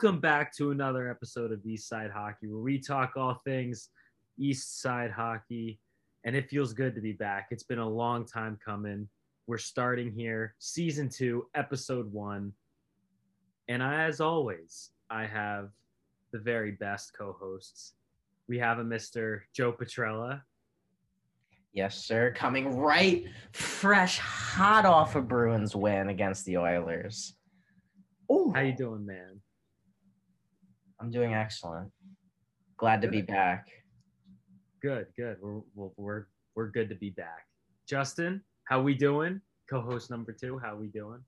Welcome back to another episode of East Side Hockey, where we talk all things East Side Hockey, and it feels good to be back. It's been a long time coming. We're starting here, season two, episode one. And as always, I have the very best co hosts. We have a Mr. Joe Petrella. Yes, sir. Coming right fresh, hot off a Bruins win against the Oilers. Oh, how you doing, man? I'm doing excellent. Glad to be back. Good, good. We're we're we're good to be back. Justin, how we doing? Co-host number two, how we doing?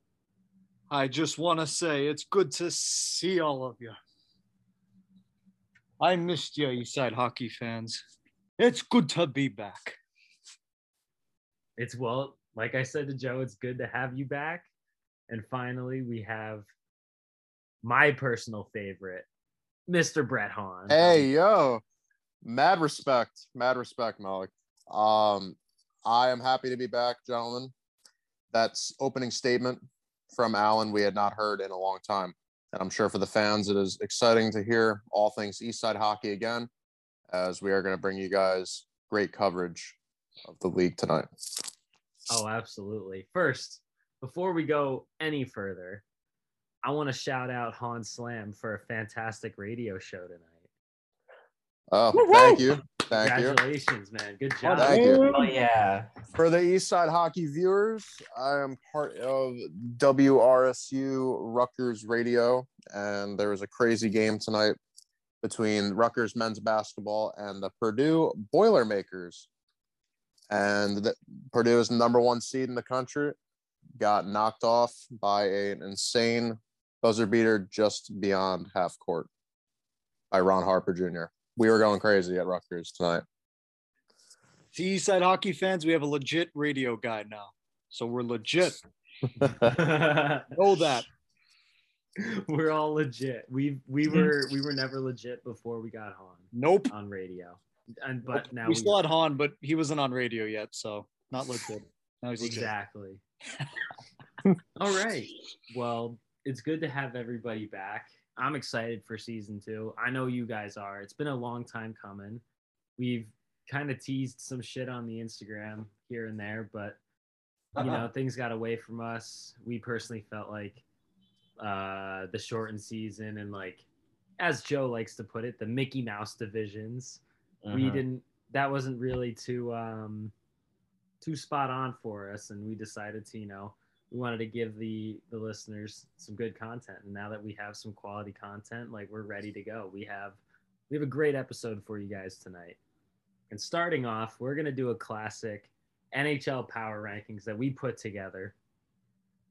I just want to say it's good to see all of you. I missed you, you Eastside hockey fans. It's good to be back. It's well, like I said to Joe, it's good to have you back. And finally, we have my personal favorite, Mr. Brett Hahn. Hey, yo. Mad respect. Mad respect, Malik. Um, I am happy to be back, gentlemen. That's opening statement from Alan we had not heard in a long time. And I'm sure for the fans, it is exciting to hear all things Eastside hockey again, as we are going to bring you guys great coverage of the league tonight. Oh, absolutely. First, before we go any further, I want to shout out Han Slam for a fantastic radio show tonight. Oh, thank you. Thank Congratulations, you. man. Good job. Thank you. Oh, yeah. For the East Side Hockey viewers, I am part of WRSU Rutgers Radio, and there was a crazy game tonight between Rutgers men's basketball and the Purdue Boilermakers. And the, Purdue is the number one seed in the country, got knocked off by an insane buzzer beater just beyond half court by Ron Harper Jr. We were going crazy at Rutgers tonight. See, Eastside hockey fans, we have a legit radio guy now. So we're legit. know that. We're all legit. We we mm-hmm. were we were never legit before we got on. Nope. On radio. And but now we, we still had Han, but he wasn't on radio yet, so not legit. Now he's exactly. all right. Well, it's good to have everybody back. I'm excited for season two. I know you guys are. It's been a long time coming. We've kind of teased some shit on the Instagram here and there, but you know, things got away from us. We personally felt like uh the shortened season and like as Joe likes to put it, the Mickey Mouse divisions. Uh-huh. We didn't that wasn't really too um too spot on for us and we decided to, you know, we wanted to give the the listeners some good content. And now that we have some quality content like we're ready to go. We have we have a great episode for you guys tonight. And starting off we're going to do a classic nhl power rankings that we put together.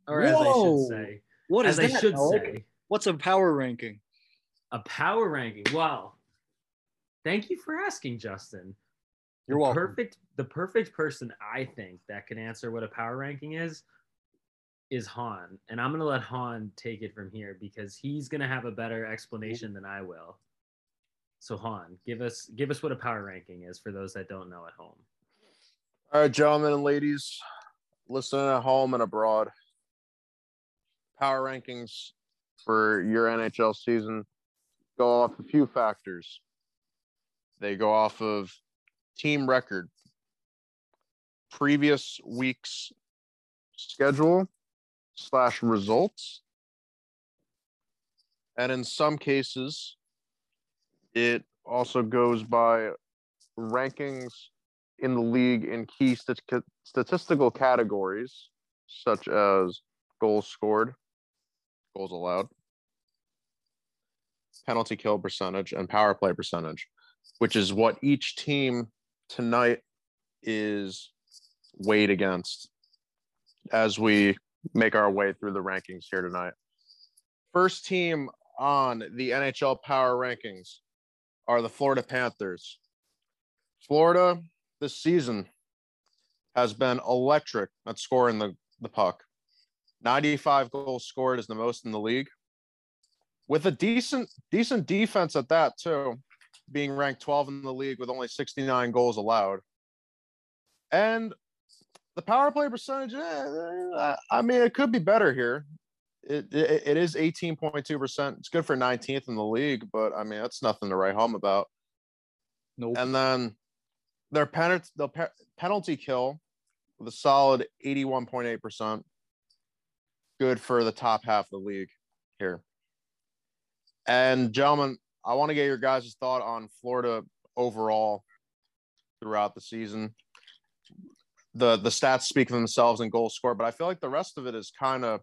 Or Whoa. as i should say what as is i should say. What's a power ranking? A power ranking. Well thank you for asking justin. You're the welcome. perfect the perfect person i think that can answer what a power ranking is is Han, and I'm gonna let Han take it from here because he's gonna have a better explanation than I will. So Han, give us give us what a power ranking is for those that don't know at home. All right, gentlemen and ladies, listening at home and abroad. Power rankings for your NHL season go off a few factors. They go off of team record, previous week's schedule, slash results. And in some cases, it also goes by rankings in the league in key st- statistical categories, such as goals scored, goals allowed, penalty kill percentage, and power play percentage, which is what each team tonight is weighed against as we make our way through the rankings here tonight. First team on the NHL Power Rankings are the Florida Panthers. Florida this season has been electric at scoring the, the puck. 95 goals scored is the most in the league. With a decent decent defense at that too, being ranked 12 in the league with only 69 goals allowed. And the power play percentage, eh, I mean, it could be better here. it, it, it is 18.2%. It's good for 19th in the league, but I mean, that's nothing to write home about. Nope. And then their penalty, the pe- penalty kill with a solid 81.8%. Good for the top half of the league here. And gentlemen, I want to get your guys' thought on Florida overall throughout the season. The the stats speak for themselves in goal score, but I feel like the rest of it is kind of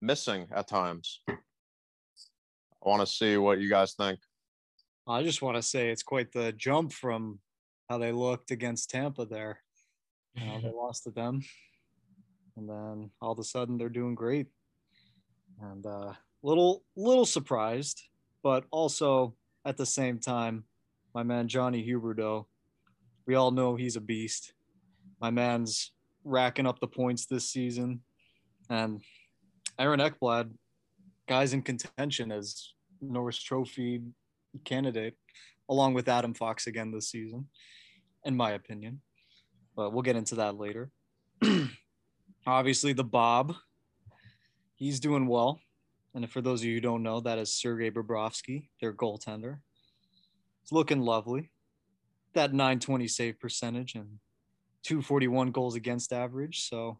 missing at times. I want to see what you guys think. I just want to say it's quite the jump from how they looked against Tampa there. You know, they lost to them, and then all of a sudden they're doing great. And uh, little little surprised, but also at the same time, my man Johnny Huberdeau, we all know he's a beast. My man's racking up the points this season, and Aaron Ekblad, guys in contention as Norris Trophy candidate, along with Adam Fox again this season, in my opinion. But we'll get into that later. Obviously, the Bob, he's doing well. And for those of you who don't know, that is Sergei Bobrovsky, their goaltender. It's looking lovely. That 920 save percentage and 241 goals against average. So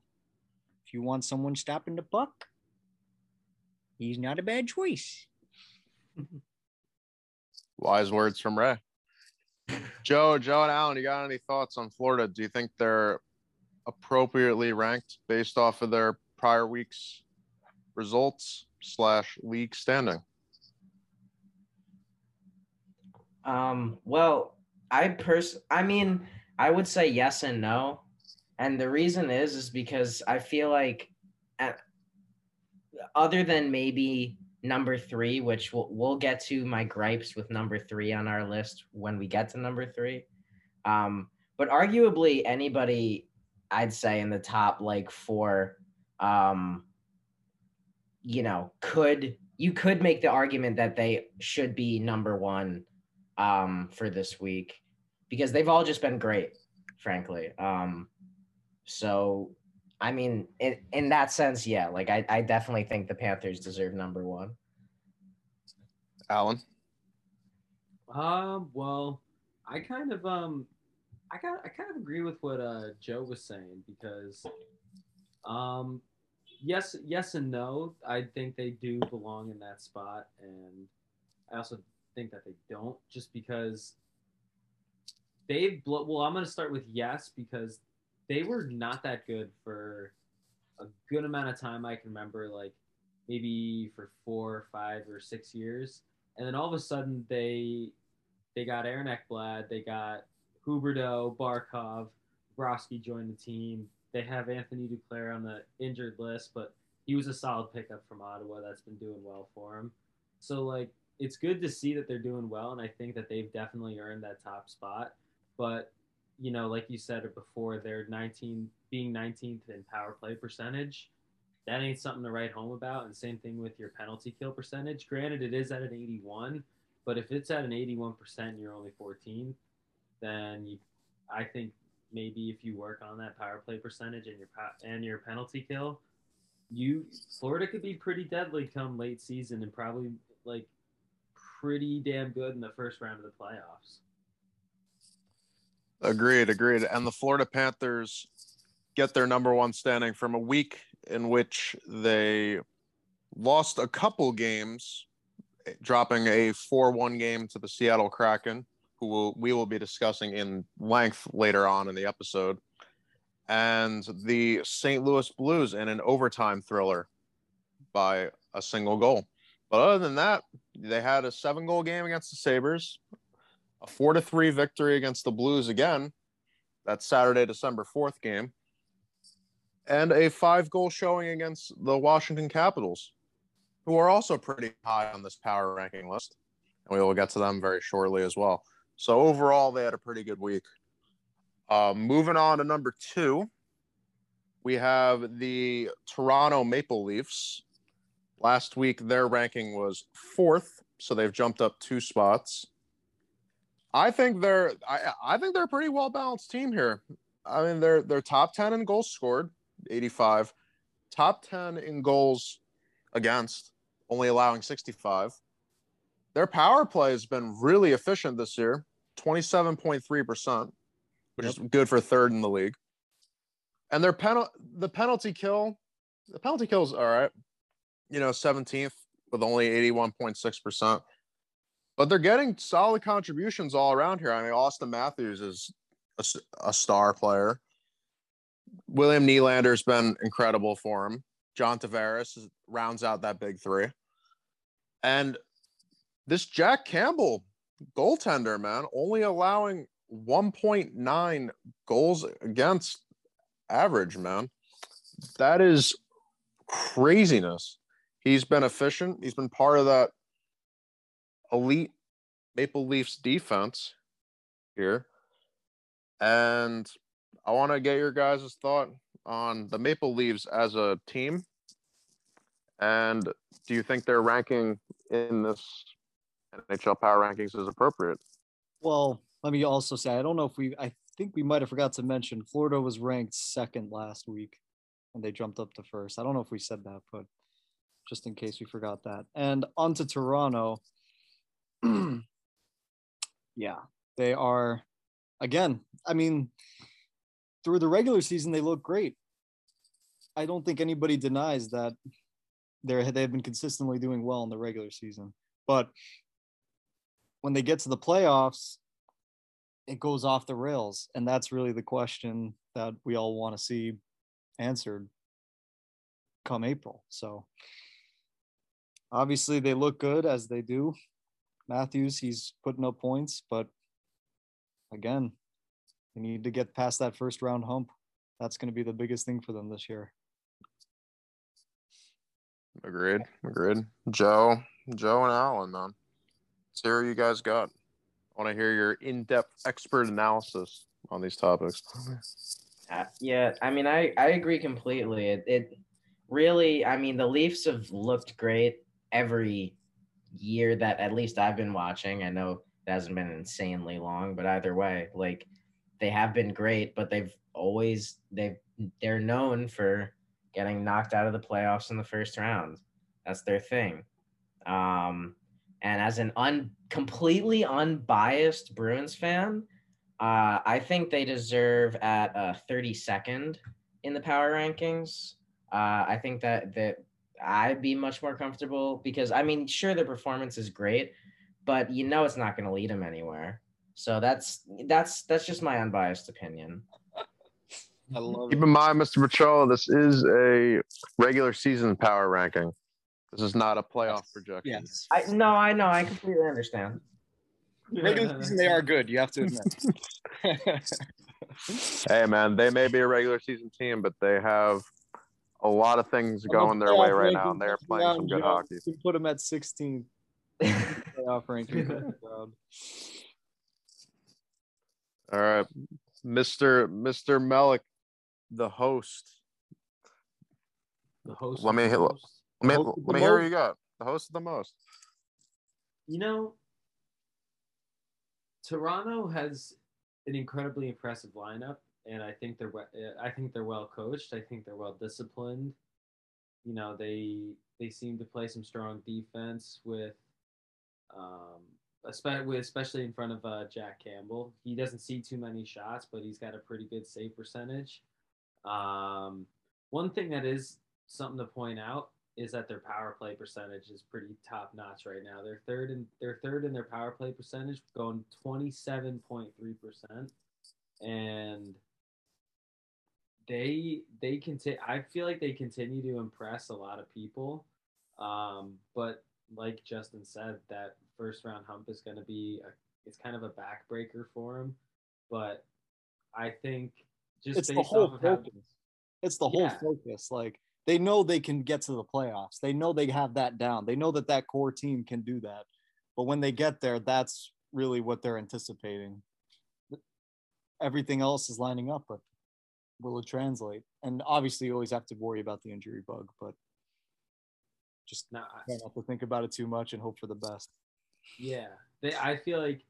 if you want someone stopping the puck, he's not a bad choice. Wise words from Ray. Joe, Joe, and Allen, you got any thoughts on Florida? Do you think they're appropriately ranked based off of their prior week's results slash league standing? Um, well, I pers I mean, I would say yes and no. And the reason is is because I feel like at, other than maybe number 3, which we'll, we'll get to my gripes with number 3 on our list when we get to number 3. Um, but arguably anybody I'd say in the top like 4 um you know, could you could make the argument that they should be number 1 um, for this week because they've all just been great, frankly. Um, so, I mean, in, in that sense, yeah, like I, I definitely think the Panthers deserve number one. Alan? Um, well, I kind of um I got I kind of agree with what uh Joe was saying because um yes yes and no. I think they do belong in that spot and I also think that they don't just because they've well i'm going to start with yes because they were not that good for a good amount of time i can remember like maybe for four five or six years. And then all of a sudden they they got aaron ekblad they got huberdeau barkov Broski joined the team. They have anthony duclair on the injured list but he was a solid pickup from ottawa that's been doing well for him. So like it's good to see that they're doing well, and I think that they've definitely earned that top spot. But you know, like you said before, they're 19 being 19th in power play percentage. That ain't something to write home about. And same thing with your penalty kill percentage. Granted, it is at an 81, but if it's at an 81% and you're only 14, then you, I think maybe if you work on that power play percentage and your and your penalty kill, you Florida could be pretty deadly come late season and probably like pretty damn good in the first round of the playoffs. Agreed, agreed. And the Florida Panthers get their number one standing from a week in which they lost a couple games, dropping a 4 1 game to the Seattle Kraken, who will, we will be discussing in length later on in the episode, and the St. Louis Blues in an overtime thriller by a single goal. But other than that, they had a seven goal game against the Sabres, a four to three victory against the Blues again. That's Saturday, December 4th game, and a five goal showing against the Washington Capitals, who are also pretty high on this power ranking list. And we will get to them very shortly as well. So overall, they had a pretty good week. Uh, moving on to number two, we have the Toronto Maple Leafs, Last week, their ranking was fourth, so they've jumped up two spots. I think they're I, I think they're a pretty well balanced team here. I mean, they're they're top ten in goals scored, eighty five, top ten in goals against, only allowing 65. Their power play has been really efficient this year, 27.3%, which is good for third in the league. And their penalty the penalty kill, the penalty kills all right. You know, 17th with only 81.6%. But they're getting solid contributions all around here. I mean, Auston Matthews is a, a star player. William Nylander's been incredible for him. John Tavares rounds out that big three. And this Jack Campbell goaltender, man, only allowing 1.9 goals against average, man. That is craziness. He's been efficient. He's been part of that elite Maple Leafs defense here. And I want to get your guys' thought on the Maple Leafs as a team. And do you think their ranking in this NHL power rankings is appropriate? Well, let me also say I don't know if we I think we might have forgot to mention Florida was ranked second last week and they jumped up to first. I don't know if we said that, but just in case we forgot that. And on to Toronto. yeah, they are again, I mean, through the regular season, they look great. I don't think anybody denies that they're they've been consistently doing well in the regular season. But when they get to the playoffs, it goes off the rails. And that's really the question that we all want to see answered come April. So obviously they look good as they do. Matthews, he's putting up points, but again, they need to get past that first round hump. That's going to be the biggest thing for them this year. Agreed. Agreed. Joe, Joe and Alan, man. Let's hear what you guys got. I want to hear your in-depth expert analysis on these topics. Uh, yeah, I mean, I, I agree completely. It, it really, I mean, the Leafs have looked great every year that at least I've been watching. I know it hasn't been insanely long, but either way, like they have been great, but they've always they've they're known for getting knocked out of the playoffs in the first round. That's their thing. Um, and as an un completely unbiased Bruins fan, uh, I think they deserve at a 32nd in the power rankings. Uh, I think that that I'd be much more comfortable because I mean, sure, their performance is great, but you know it's not going to lead them anywhere. So that's that's that's just my unbiased opinion. I love Keep it. in mind, Mr. Pachola, this is a regular season power ranking. This is not a playoff yes. projection. Yes. I no, I know. I completely understand. Regular season, they are good. You have to admit. hey, man, they may be a regular season team, but they have a lot of things going their way right now, and they're playing some good hockey. You put them at 16 playoff ranking. All right, Mr. Mr. Melik, the host. The host. Let me hit. Let me, let me hear what you got. The host of the most. You know, Toronto has an incredibly impressive lineup, and I think they're I think they're well coached. I think they're well disciplined. You know, they they seem to play some strong defense with um, especially in front of uh, Jack Campbell. He doesn't see too many shots, but he's got a pretty good save percentage. Um, one thing that is something to point out is that their power play percentage is pretty top notch right now. They're third in they're third in their power play percentage, going twenty seven point three percent, and they they continue. I feel like they continue to impress a lot of people, um, but like Justin said, that first round hump is going to be a, it's kind of a backbreaker for him. But I think just it's the whole focus. How, it's the whole yeah. focus. Like they know they can get to the playoffs. They know they have that down. They know that that core team can do that. But when they get there, that's really what they're anticipating. Everything else is lining up, but will it translate? And obviously, you always have to worry about the injury bug, but just not, try not to think about it too much and hope for the best. Yeah, they. I feel like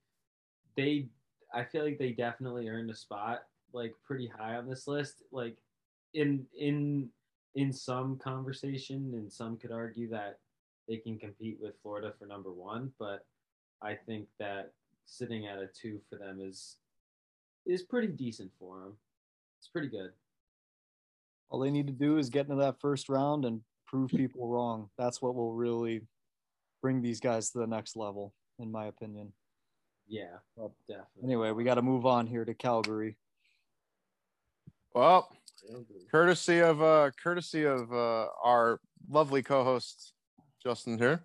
they. I feel like they definitely earned a spot like pretty high on this list. Like in in in some conversation, and some could argue that they can compete with Florida for number one. But I think that sitting at a two for them is is pretty decent for them. It's pretty good. All they need to do is get into that first round and prove people wrong. That's what will really bring these guys to the next level, in my opinion. Yeah, well, definitely. Anyway, we got to move on here to Calgary. Well, courtesy of uh courtesy of uh our lovely co-host Justin here.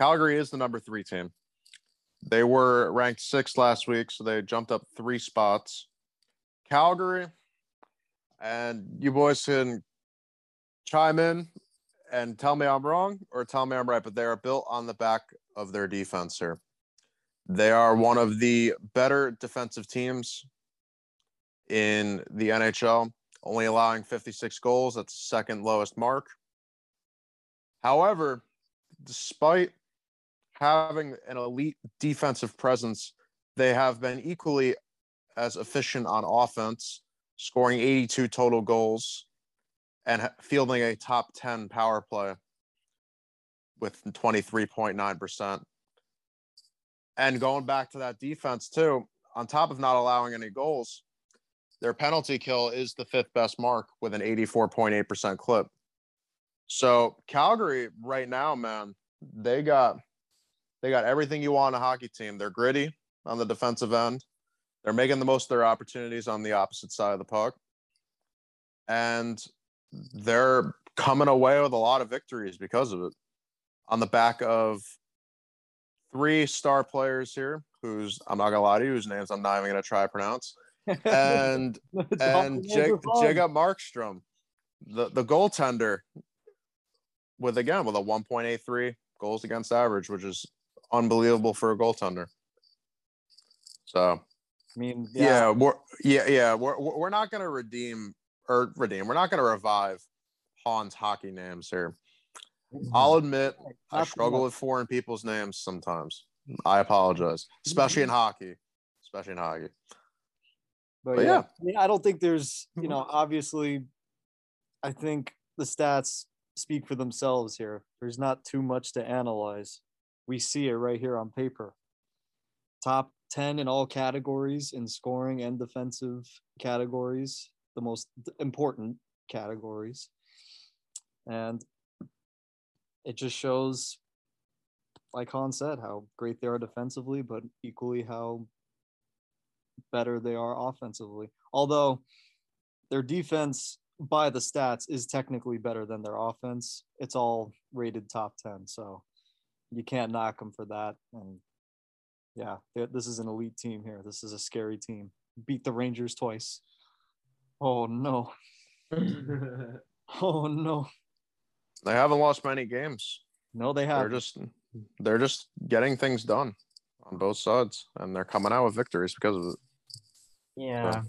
Calgary is the number 3 team. They were ranked 6th last week, so they jumped up 3 spots. Calgary and you boys can chime in and tell me I'm wrong or tell me I'm right, but they are built on the back of their defense here. They are one of the better defensive teams in the NHL, only allowing 56 goals. That's the second lowest mark. However, despite having an elite defensive presence, they have been equally as efficient on offense, scoring 82 total goals and fielding a top 10 power play with 23.9%. And going back to that defense, too, on top of not allowing any goals, their penalty kill is the fifth best mark with an 84.8% clip. So Calgary right now, man, they got they got everything you want in a hockey team. They're gritty on the defensive end. They're making the most of their opportunities on the opposite side of the puck. And they're coming away with a lot of victories because of it. On the back of three star players here, who's I'm not gonna lie to you, whose names I'm not even gonna try to pronounce, and and J- Jacob Markstrom, the the goaltender, with again with a 1.83 goals against average, which is unbelievable for a goaltender. So, I mean, yeah, yeah we're yeah yeah we're we're not gonna redeem or redeem. We're not gonna revive Han's hockey names here. Mm-hmm. I'll admit I struggle with foreign people's names sometimes. I apologize, especially in mm-hmm. hockey, especially in hockey. But, but yeah, yeah. I, mean, I don't think there's, you know, mm-hmm. obviously, I think the stats speak for themselves here. There's not too much to analyze. We see it right here on paper. Top 10 in all categories in scoring and defensive categories, the most important categories. And it just shows, like Han said, how great they are defensively, but equally how better they are offensively. Although their defense by the stats is technically better than their offense. It's all rated top 10. So you can't knock them for that. And yeah, this is an elite team here. This is a scary team. Beat the Rangers twice. Oh no. oh no. They haven't lost many games. No, they have. They're just they're just getting things done on both sides, and they're coming out with victories because of it. Yeah. So.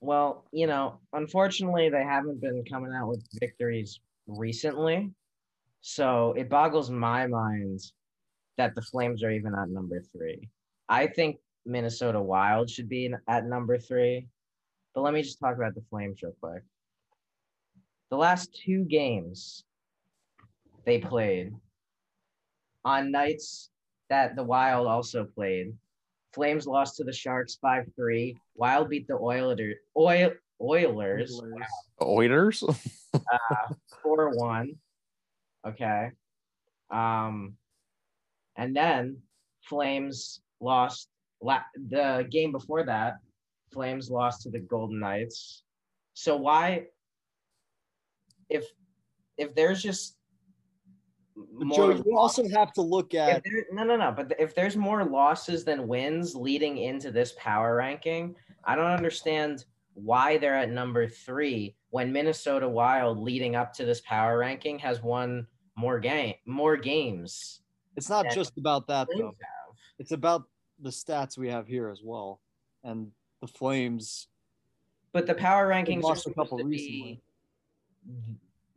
Well, you know, unfortunately, they haven't been coming out with victories recently, so it boggles my mind that the Flames are even at number three. I think Minnesota Wild should be at number three, but let me just talk about the Flames real quick. The last two games, they played on nights that the Wild also played. Flames lost to the Sharks 5 3. Wild beat the Oilers. Oil, Oilers. Oilers? uh, 4 1. Okay. Um, and then Flames lost la- the game before that. Flames lost to the Golden Knights. So why, if if there's just more Joe, you also have to look at there, no, no, no. But if there's more losses than wins leading into this power ranking, I don't understand why they're at number three when Minnesota Wild, leading up to this power ranking, has won more game more games. It's not just about that though. It's about the stats we have here as well, and the Flames. But the power rankings are supposed to recently.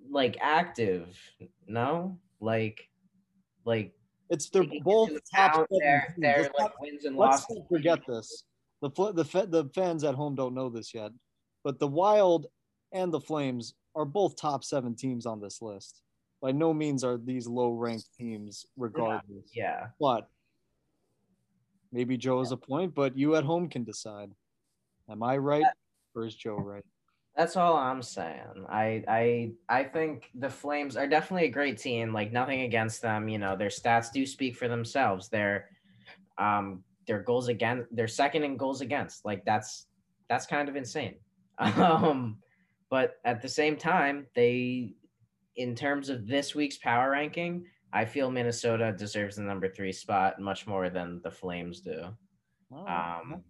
like active, no? Like, like it's they're both top. They're, they're like wins and let's losses. forget this. The the the fans at home don't know this yet, but the Wild and the Flames are both top seven teams on this list. By no means are these low ranked teams, regardless. Yeah. But maybe Joe is a point, but you at home can decide. Am I right or is Joe right? That's all I'm saying. I I I think the Flames are definitely a great team. Like nothing against them. You know, their stats do speak for themselves. Their um their goals against they're second in goals against. Like that's that's kind of insane. Um but at the same time, they in terms of this week's power ranking, I feel Minnesota deserves the number three spot much more than the Flames do. Oh, Um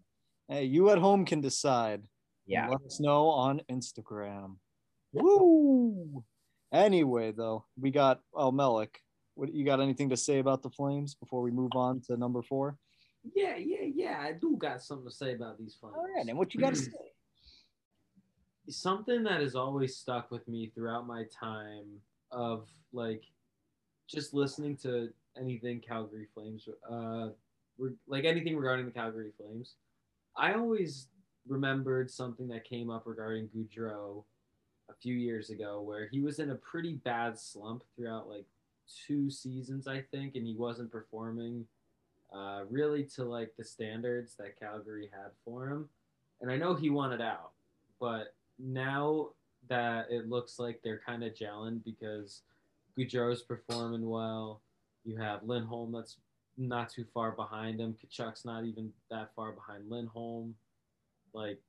hey, you at home can decide. yeah. Let us know on Instagram. Woo! Anyway, though, we got oh Melik. What you got anything to say about the Flames before we move on to number four? Yeah, yeah, yeah. I do got something to say about these Flames. All right, and what you got to say? Something that has always stuck with me throughout my time of like just listening to anything Calgary Flames, uh, re- like anything regarding the Calgary Flames. I always remembered something that came up regarding Gaudreau a few years ago, where he was in a pretty bad slump throughout like two seasons, I think, and he wasn't performing uh, really to like the standards that Calgary had for him. And I know he wanted out, but now that it looks like they're kind of gelling because Gaudreau's performing well. You have Lindholm that's not too far behind him. Tkachuk's not even that far behind Lindholm. Like,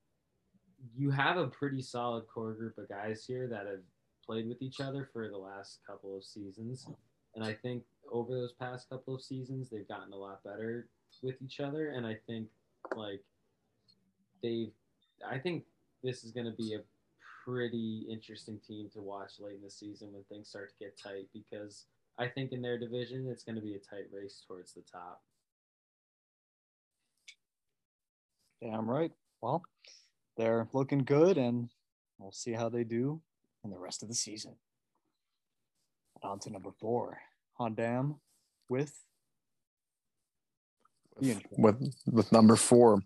you have a pretty solid core group of guys here that have played with each other for the last couple of seasons. And I think over those past couple of seasons, they've gotten a lot better with each other. And I think, like, they've, I think this is going to be a pretty interesting team to watch late in the season when things start to get tight because I think in their division it's going to be a tight race towards the top. Damn right. Well, they're looking good, and we'll see how they do in the rest of the season. On to number four, Hondam with the intro. with with number four.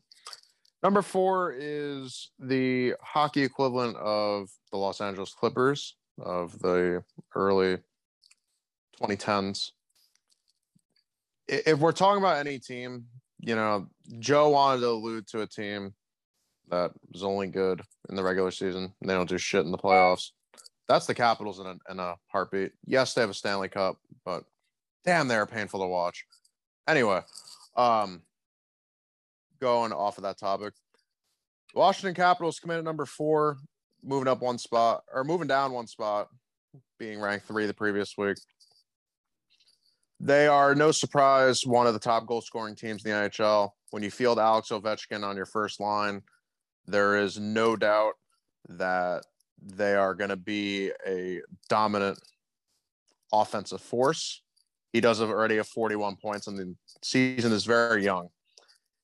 Number four is the hockey equivalent of the Los Angeles Clippers of the early 2010s. If we're talking about any team, you know, Joe wanted to allude to a team that was only good in the regular season. They don't do shit in the playoffs. That's the Capitals in a, in a heartbeat. Yes, they have a Stanley Cup, but damn, they're painful to watch. Anyway, um, going off of that topic, Washington Capitals at number four, moving up one spot or moving down one spot, being ranked three the previous week. They are no surprise one of the top goal scoring teams in the NHL. When you field Alex Ovechkin on your first line, there is no doubt that they are going to be a dominant offensive force. He does have already have 41 points, and the season is very young.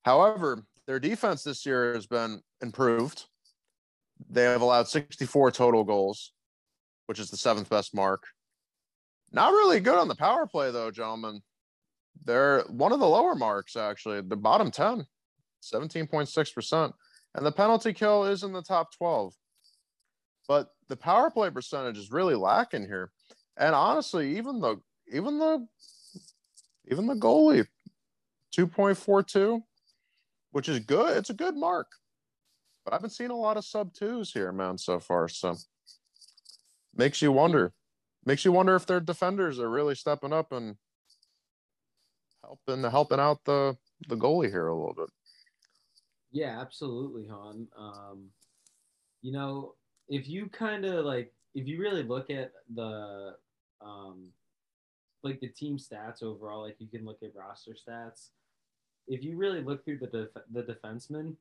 However, their defense this year has been improved. They have allowed 64 total goals, which is the seventh best mark. Not really good on the power play, though, gentlemen. They're one of the lower marks, actually. The bottom 10, 17.6%. And the penalty kill is in the top 12. But the power play percentage is really lacking here. And honestly, even the even the even the goalie, 2.42, which is good. It's a good mark. But I've been seeing a lot of sub twos here, man, so far. So makes you wonder. Makes you wonder if their defenders are really stepping up and helping helping out the the goalie here a little bit. Yeah, absolutely, Han. Um, you know, if you kind of like, if you really look at the, um, like the team stats overall, like you can look at roster stats. If you really look through the def- the defensemen,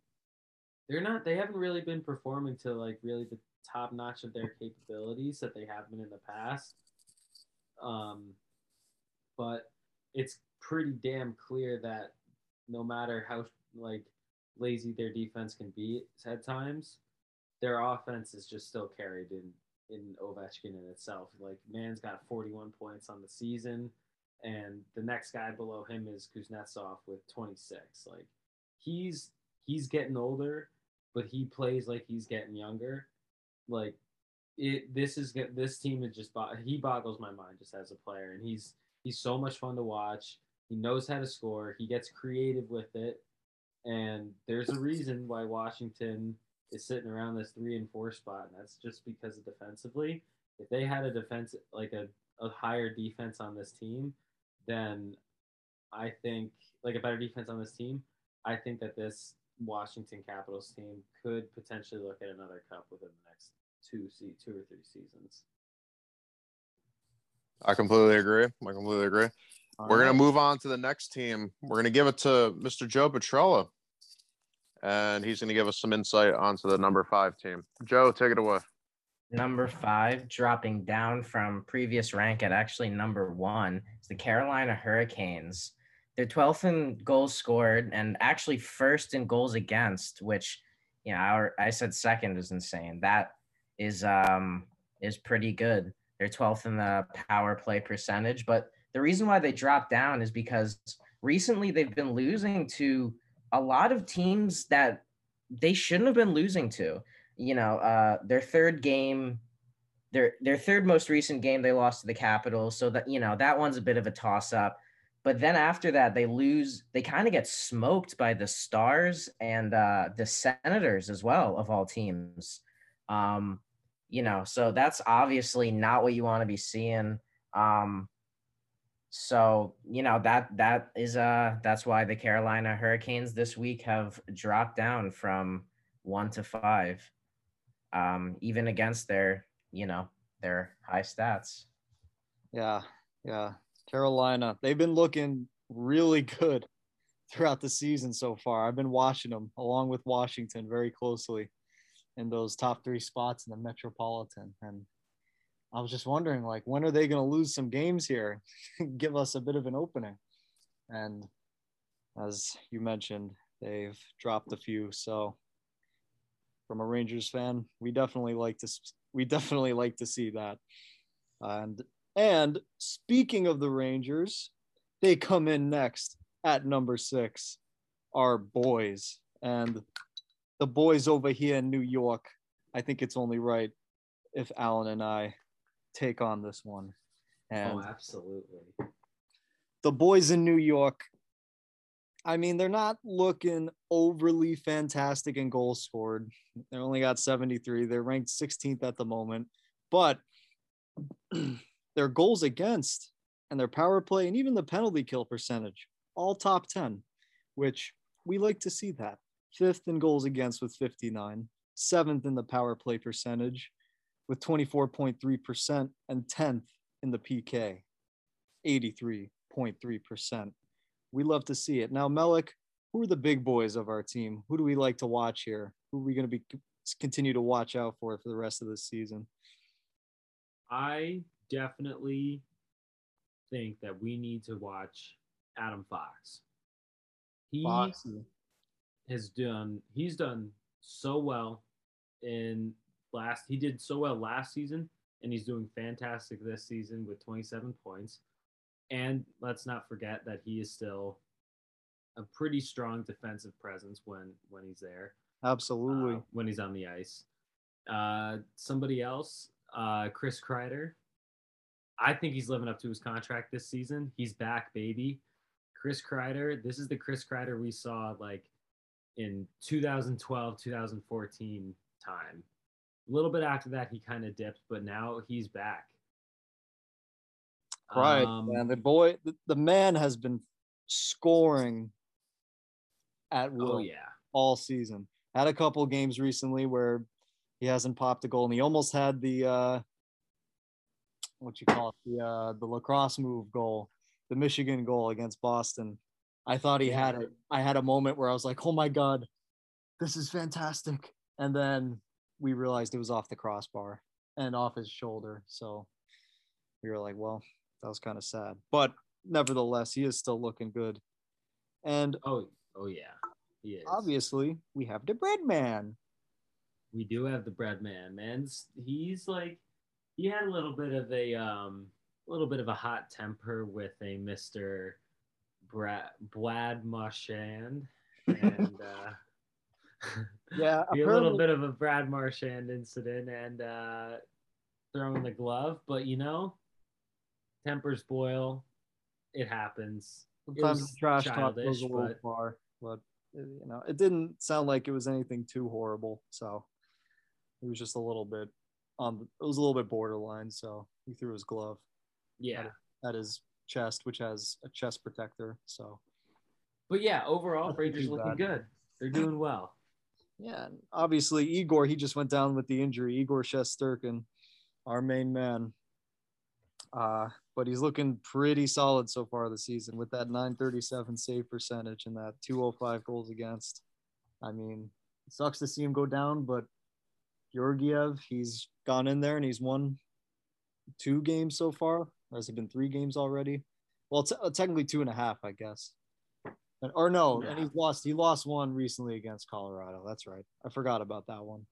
they're not. They haven't really been performing to like really the top notch of their capabilities that they have been in the past. Um, but it's pretty damn clear that no matter how like lazy their defense can be at times, their offense is just still carried in in Ovechkin in itself. Like man's got 41 points on the season, and the next guy below him is Kuznetsov with 26. Like he's he's getting older, but he plays like he's getting younger. Like it this is. This team is just he boggles my mind just as a player, and he's he's so much fun to watch. He knows how to score. He gets creative with it, and there's a reason why Washington is sitting around this three and four spot, and that's just because of defensively. If they had a defense like a, a higher defense on this team, then I think like a better defense on this team, I think that this Washington Capitals team could potentially look at another cup within the next two se- two or three seasons. I completely agree. I completely agree. All We're right. gonna move on to the next team. We're gonna give it to Mr. Joe Petrella, and he's gonna give us some insight onto the number five team. Joe, take it away. Number five, dropping down from previous rank at actually number one, is the Carolina Hurricanes. They're 12th in goals scored and actually first in goals against, which, you know, our, I said second is insane. That is um is pretty good. They're 12th in the power play percentage, but the reason why they dropped down is because recently they've been losing to a lot of teams that they shouldn't have been losing to you know, uh, their third game, their their third most recent game, they lost to the Capitals. So that you know that one's a bit of a toss up. But then after that, they lose. They kind of get smoked by the Stars and uh, the Senators as well, of all teams. Um, you know, so that's obviously not what you want to be seeing. Um, so you know that that is uh that's why the Carolina Hurricanes this week have dropped down from one to five um, even against their, you know, their high stats. Yeah, yeah. Carolina, they've been looking really good throughout the season so far. I've been watching them along with Washington very closely in those top three spots in the Metropolitan. And I was just wondering, like, when are they going to lose some games here, give us a bit of an opening? And as you mentioned, they've dropped a few. So, from a Rangers fan, we definitely like to we definitely like to see that. And and speaking of the Rangers, they come in next at number six, our boys. And the boys over here in New York, I think it's only right if Alan and I take on this one. Oh, and oh, absolutely. the boys in New York, I mean, they're not looking overly fantastic in goals scored. They only got 73. They're ranked 16th at the moment, but their goals against and their power play and even the penalty kill percentage, all top 10, which we like to see that. Fifth in goals against with 59, seventh in the power play percentage with 24.3%, and 10th in the PK, 83.3%. We love to see it. Now, Melik, who are the big boys of our team? Who do we like to watch here? Who are we going to be continue to watch out for for the rest of the season? I definitely think that we need to watch Adam Fox. He Foxy. has done he's done so well in last he did so well last season and he's doing fantastic this season with 27 points. And let's not forget that he is still a pretty strong defensive presence when when he's there. Absolutely. uh, when he's on the ice. Uh, somebody else, uh, Chris Kreider. I think he's living up to his contract this season. He's back, baby. Chris Kreider. This is the Chris Kreider we saw like in 2012, 2014 time. A little bit after that, he kind of dipped, but now he's back. Right, Um, man. The boy, the, the man has been scoring at will oh yeah. all season. Had a couple games recently where he hasn't popped a goal, and he almost had the uh, what you call it, the uh, the lacrosse move goal, the Michigan goal against Boston. I thought he had it. I had a moment where I was like, "Oh my god, this is fantastic!" And then we realized it was off the crossbar and off his shoulder. So we were like, "Well, that was kind of sad." But nevertheless, he is still looking good. And Oh oh yeah. He is. obviously, we have the bread man. we do have the bread man man's he's like he had a little bit of a um a little bit of a hot temper with a mr brad Brad marchand and uh Yeah, a little bit of a brad marchand incident and uh throwing the glove, but you know, tempers boil. It happens. It Sometimes was the trash talk goes a little but- far, but uh, you know, it didn't sound like it was anything too horrible. So it was just a little bit on. The, it was a little bit borderline. So he threw his glove Yeah. at his chest, which has a chest protector. So But yeah, overall, Rangers looking bad. good. They're doing well. yeah, obviously Igor, he just went down with the injury. Igor Shesterkin, our main man. Uh, but he's looking pretty solid so far this season with that 937 save percentage and that 205 goals against. I mean, it sucks to see him go down, but Georgiev, he's gone in there and he's won two games so far. Or has it been three games already? Well, t- uh, technically two and a half, I guess. And, or no, and Yeah. he's lost. He lost one recently against Colorado. That's right. I forgot about that one.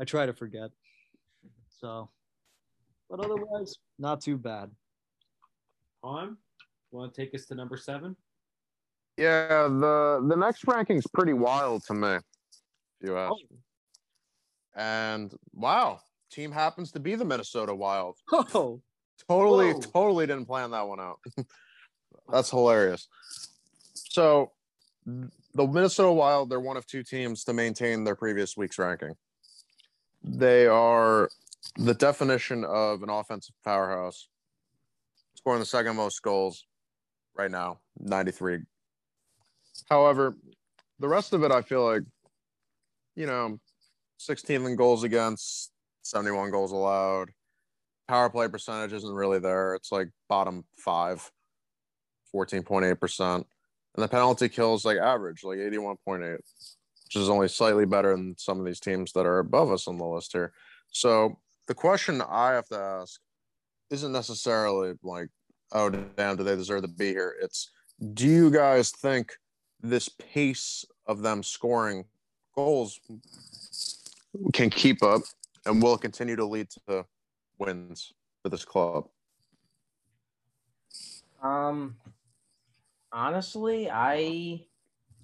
I try to forget. So, but otherwise, not too bad. On, want to take us to number seven? Yeah, the the next ranking's pretty wild to me. If you ask Oh. And wow, team happens to be the Minnesota Wild. Oh, Totally, Whoa. totally didn't plan that one out. That's hilarious. So, the Minnesota Wild, they're one of two teams to maintain their previous week's ranking. They are the definition of an offensive powerhouse, scoring the second most goals right now, 93. However, the rest of it, I feel like, you know, 16 in goals against, 71 goals allowed power play percentage isn't really there. It's like bottom five, 14.8%. And the penalty kills like average, like 81.8, which is only slightly better than some of these teams that are above us on the list here. So the question I have to ask isn't necessarily like, oh, damn, do they deserve to be here? It's, do you guys think this pace of them scoring goals can keep up and will continue to lead to wins for this club? Um, honestly, I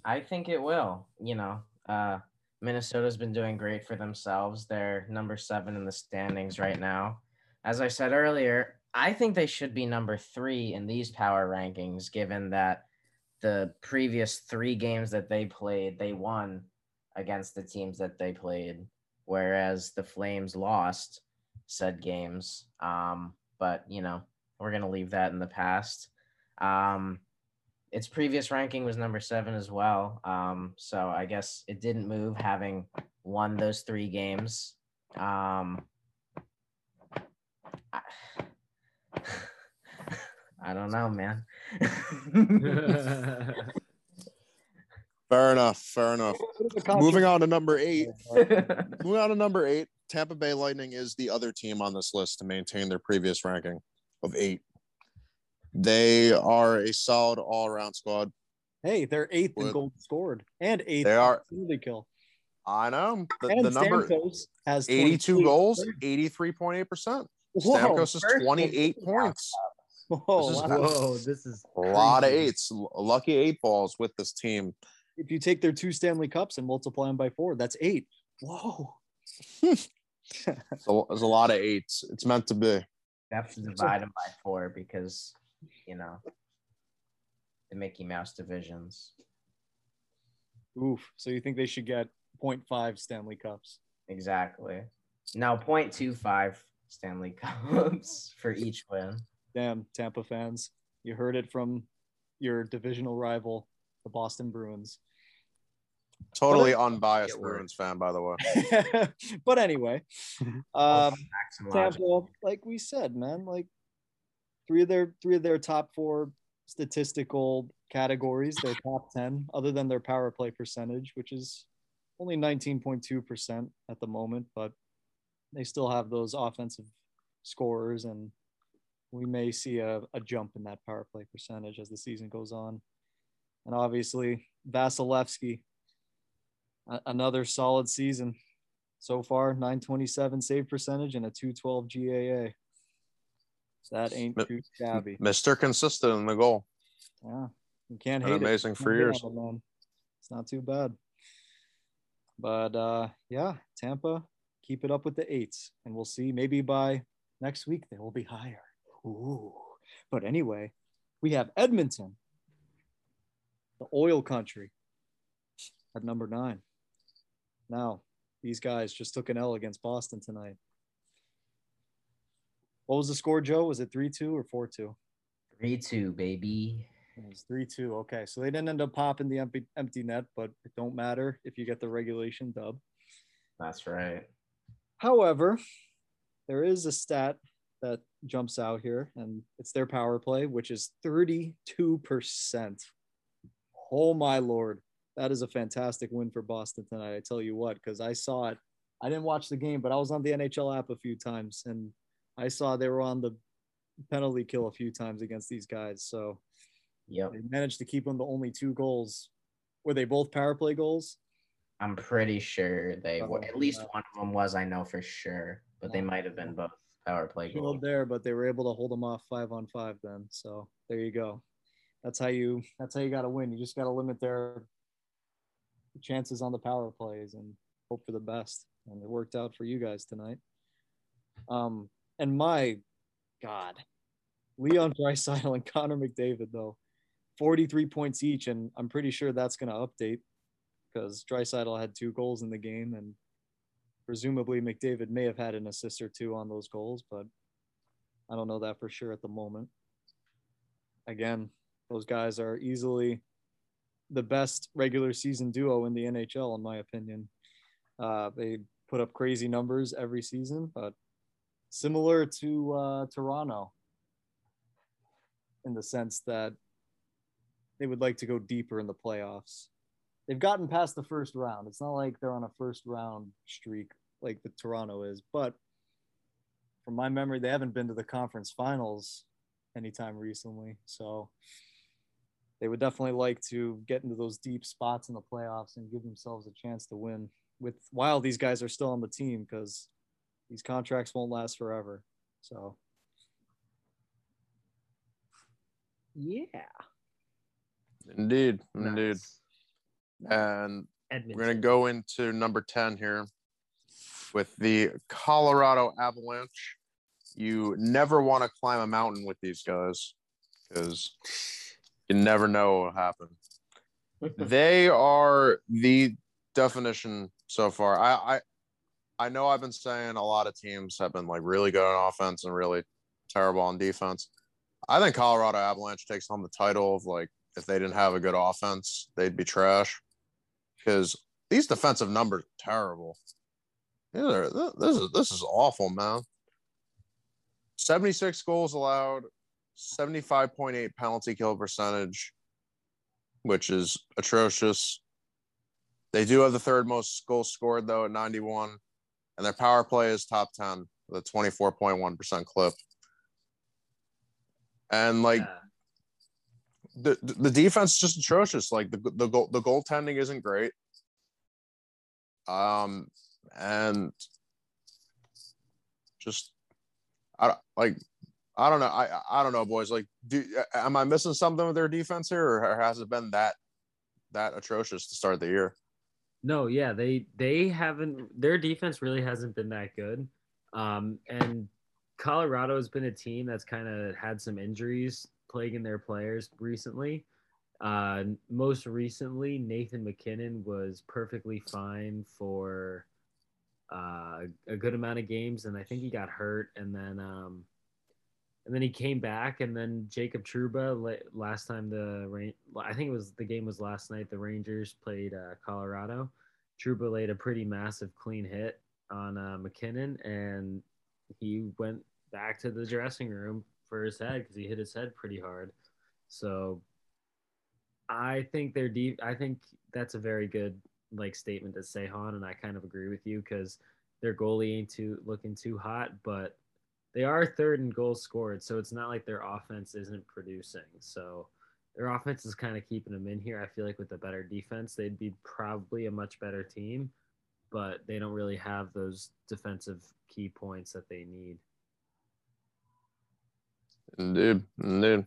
I think it will. You know, uh, Minnesota's been doing great for themselves. They're number seven in the standings right now. As I said earlier, I think they should be number three in these power rankings, given that the previous three games that they played, they won against the teams that they played, whereas the Flames lost said games. Um, but you know, we're gonna leave that in the past. Um, its previous ranking was number seven as well. Um, so I guess it didn't move having won those three games. Um, I, I don't know, man. Fair enough. Fair enough. Moving on to number eight. Moving on to number eight. Tampa Bay Lightning is the other team on this list to maintain their previous ranking of eight. They are a solid all around squad. Hey, they're eighth in Would- goals scored and eighth They in are- penalty kill. I know. The, And the number Stamkos has 82 goals, 83.8%. Whoa, Stamkos is 28 points. whoa, This is- wow. Whoa, this is A lot of eights. Lucky eight balls with this team. If you take their two Stanley Cups and multiply them by four, that's eight. Whoa. It's a, a lot of eights. It's meant to be. have to divide them by four because, you know, the Mickey Mouse divisions. Oof. So you think they should get 0.5 Stanley Cups? Exactly. Now 0.25 Stanley Cups for each win. Damn, Tampa fans. You heard it from your divisional rival, the Boston Bruins. Totally unbiased Get worried. Bruins fan, by the way. but anyway, um, Facts. Tampa, like we said, man, like three of their three of their top four statistical categories, their top ten, other than their power play percentage, which is only 19.2% at the moment, but they still have those offensive scorers and we may see a, a jump in that power play percentage as the season goes on. And obviously, Vasilevskiy, another solid season so far 927 save percentage and a 212 GAA. So that ain't too shabby. Mr. Consistent in the goal. Yeah, you can't Been hate amazing it. for years. it. It's not too bad. But uh, yeah, Tampa keep it up with the eights, and we'll see. Maybe by next week they will be higher. Ooh. But anyway, we have Edmonton, the oil country, at number nine. Now, these guys just took an L against Boston tonight. What was the score, Joe? Was it 3 2 or 4 2? 3 2, baby. It was 3 2. Okay. So they didn't end up popping the empty, empty net, but it don't matter if you get the regulation dub. That's right. However, there is a stat that jumps out here, and it's their power play, which is 32%. Oh, my Lord. That is a fantastic win for Boston tonight. I tell you what, because I saw it. I didn't watch the game, but I was on the NHL app a few times, and I saw they were on the penalty kill a few times against these guys. So yeah, they managed to keep them to only two goals. Were they both power play goals? I'm pretty sure they were. At least one of them was, I know for sure. But they might have been both power play goals. there, but they were able to hold them off five on five then. So there you go. That's how you that's how you gotta win. You just gotta limit their chances on the power plays and hope for the best. And it worked out for you guys tonight. Um and my God, Leon Draisaitl and Connor McDavid though, 43 points each, and I'm pretty sure that's gonna update because Draisaitl had two goals in the game and presumably McDavid may have had an assist or two on those goals, but I don't know that for sure at the moment. Again, those guys are easily the best regular season duo in the NHL, in my opinion. Uh, they put up crazy numbers every season, but similar to uh, Toronto in the sense that they would like to go deeper in the playoffs they've gotten past the first round. It's not like they're on a first round streak like the Toronto is, but from my memory, they haven't been to the conference finals anytime recently. So they would definitely like to get into those deep spots in the playoffs and give themselves a chance to win with while these guys are still on the team because these contracts won't last forever. So yeah. Indeed, indeed. And Edmonton. we're gonna go into number ten here with the Colorado Avalanche. You never want to climb a mountain with these guys because you never know what will happen. they are the definition so far. I, I I know I've been saying a lot of teams have been like really good on offense and really terrible on defense. I think Colorado Avalanche takes home the title of like if they didn't have a good offense, they'd be trash. Because these defensive numbers are terrible. Are, this is this is awful, man. 76 goals allowed, 75.8 penalty kill percentage, which is atrocious. They do have the third most goals scored though at 91, and their power play is top 10 with a 24.1% clip. And like Yeah. the the defense is just atrocious. Like the the goal the goaltending isn't great. Um and just I don't like I don't know I I don't know boys like do am I missing something with their defense here or has it been that that atrocious to start the year? No, yeah, they they haven't their defense really hasn't been that good. Um and Colorado has been a team that's kind of had some injuries plaguing their players recently. Uh most recently Nathan MacKinnon was perfectly fine for uh a good amount of games and I think he got hurt and then um and then he came back, and then Jacob Trouba last time the. I think it was the game was last night. The Rangers played uh, Colorado. Trouba laid a pretty massive clean hit on uh, MacKinnon, and he went back to the dressing room for his head because he hit his head pretty hard. So I think they're deep. I think that's a very good like statement to say, Han, and I kind of agree with you because their goalie ain't too looking too hot, but they are third in goals scored, so it's not like their offense isn't producing. So their offense is kind of keeping them in here. I feel like with a better defense, they'd be probably a much better team, but they don't really have those defensive key points that they need. Indeed, indeed.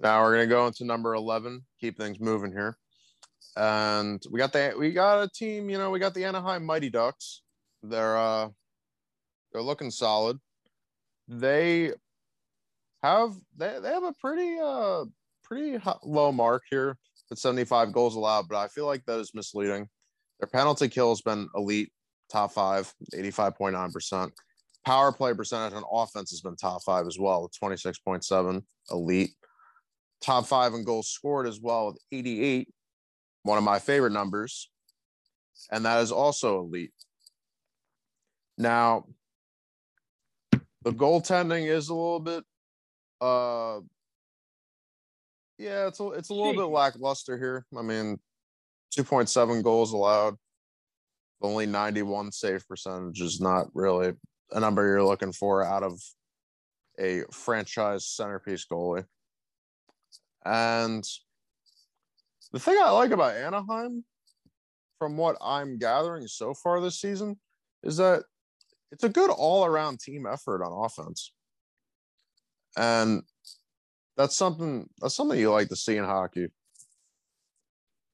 Now we're gonna go into number eleven. Keep things moving here, and we got the we got a team. You know, we got the Anaheim Mighty Ducks. They're uh They're looking solid. They have they, they have a pretty uh pretty low mark here at 75 goals allowed, but I feel like that is misleading. Their penalty kill has been elite, top five, 85.9%. Power play percentage on offense has been top five as well, 26.7, elite. Top five in goals scored as well with 88, one of my favorite numbers. And that is also elite. Now, the goaltending is a little bit uh yeah, it's a it's a little bit lackluster here. I mean, 2.7 goals allowed, only 91 save percentage is not really a number you're looking for out of a franchise centerpiece goalie. And the thing I like about Anaheim, from what I'm gathering so far this season, is that it's a good all around team effort on offense. And that's something that's something you like to see in hockey.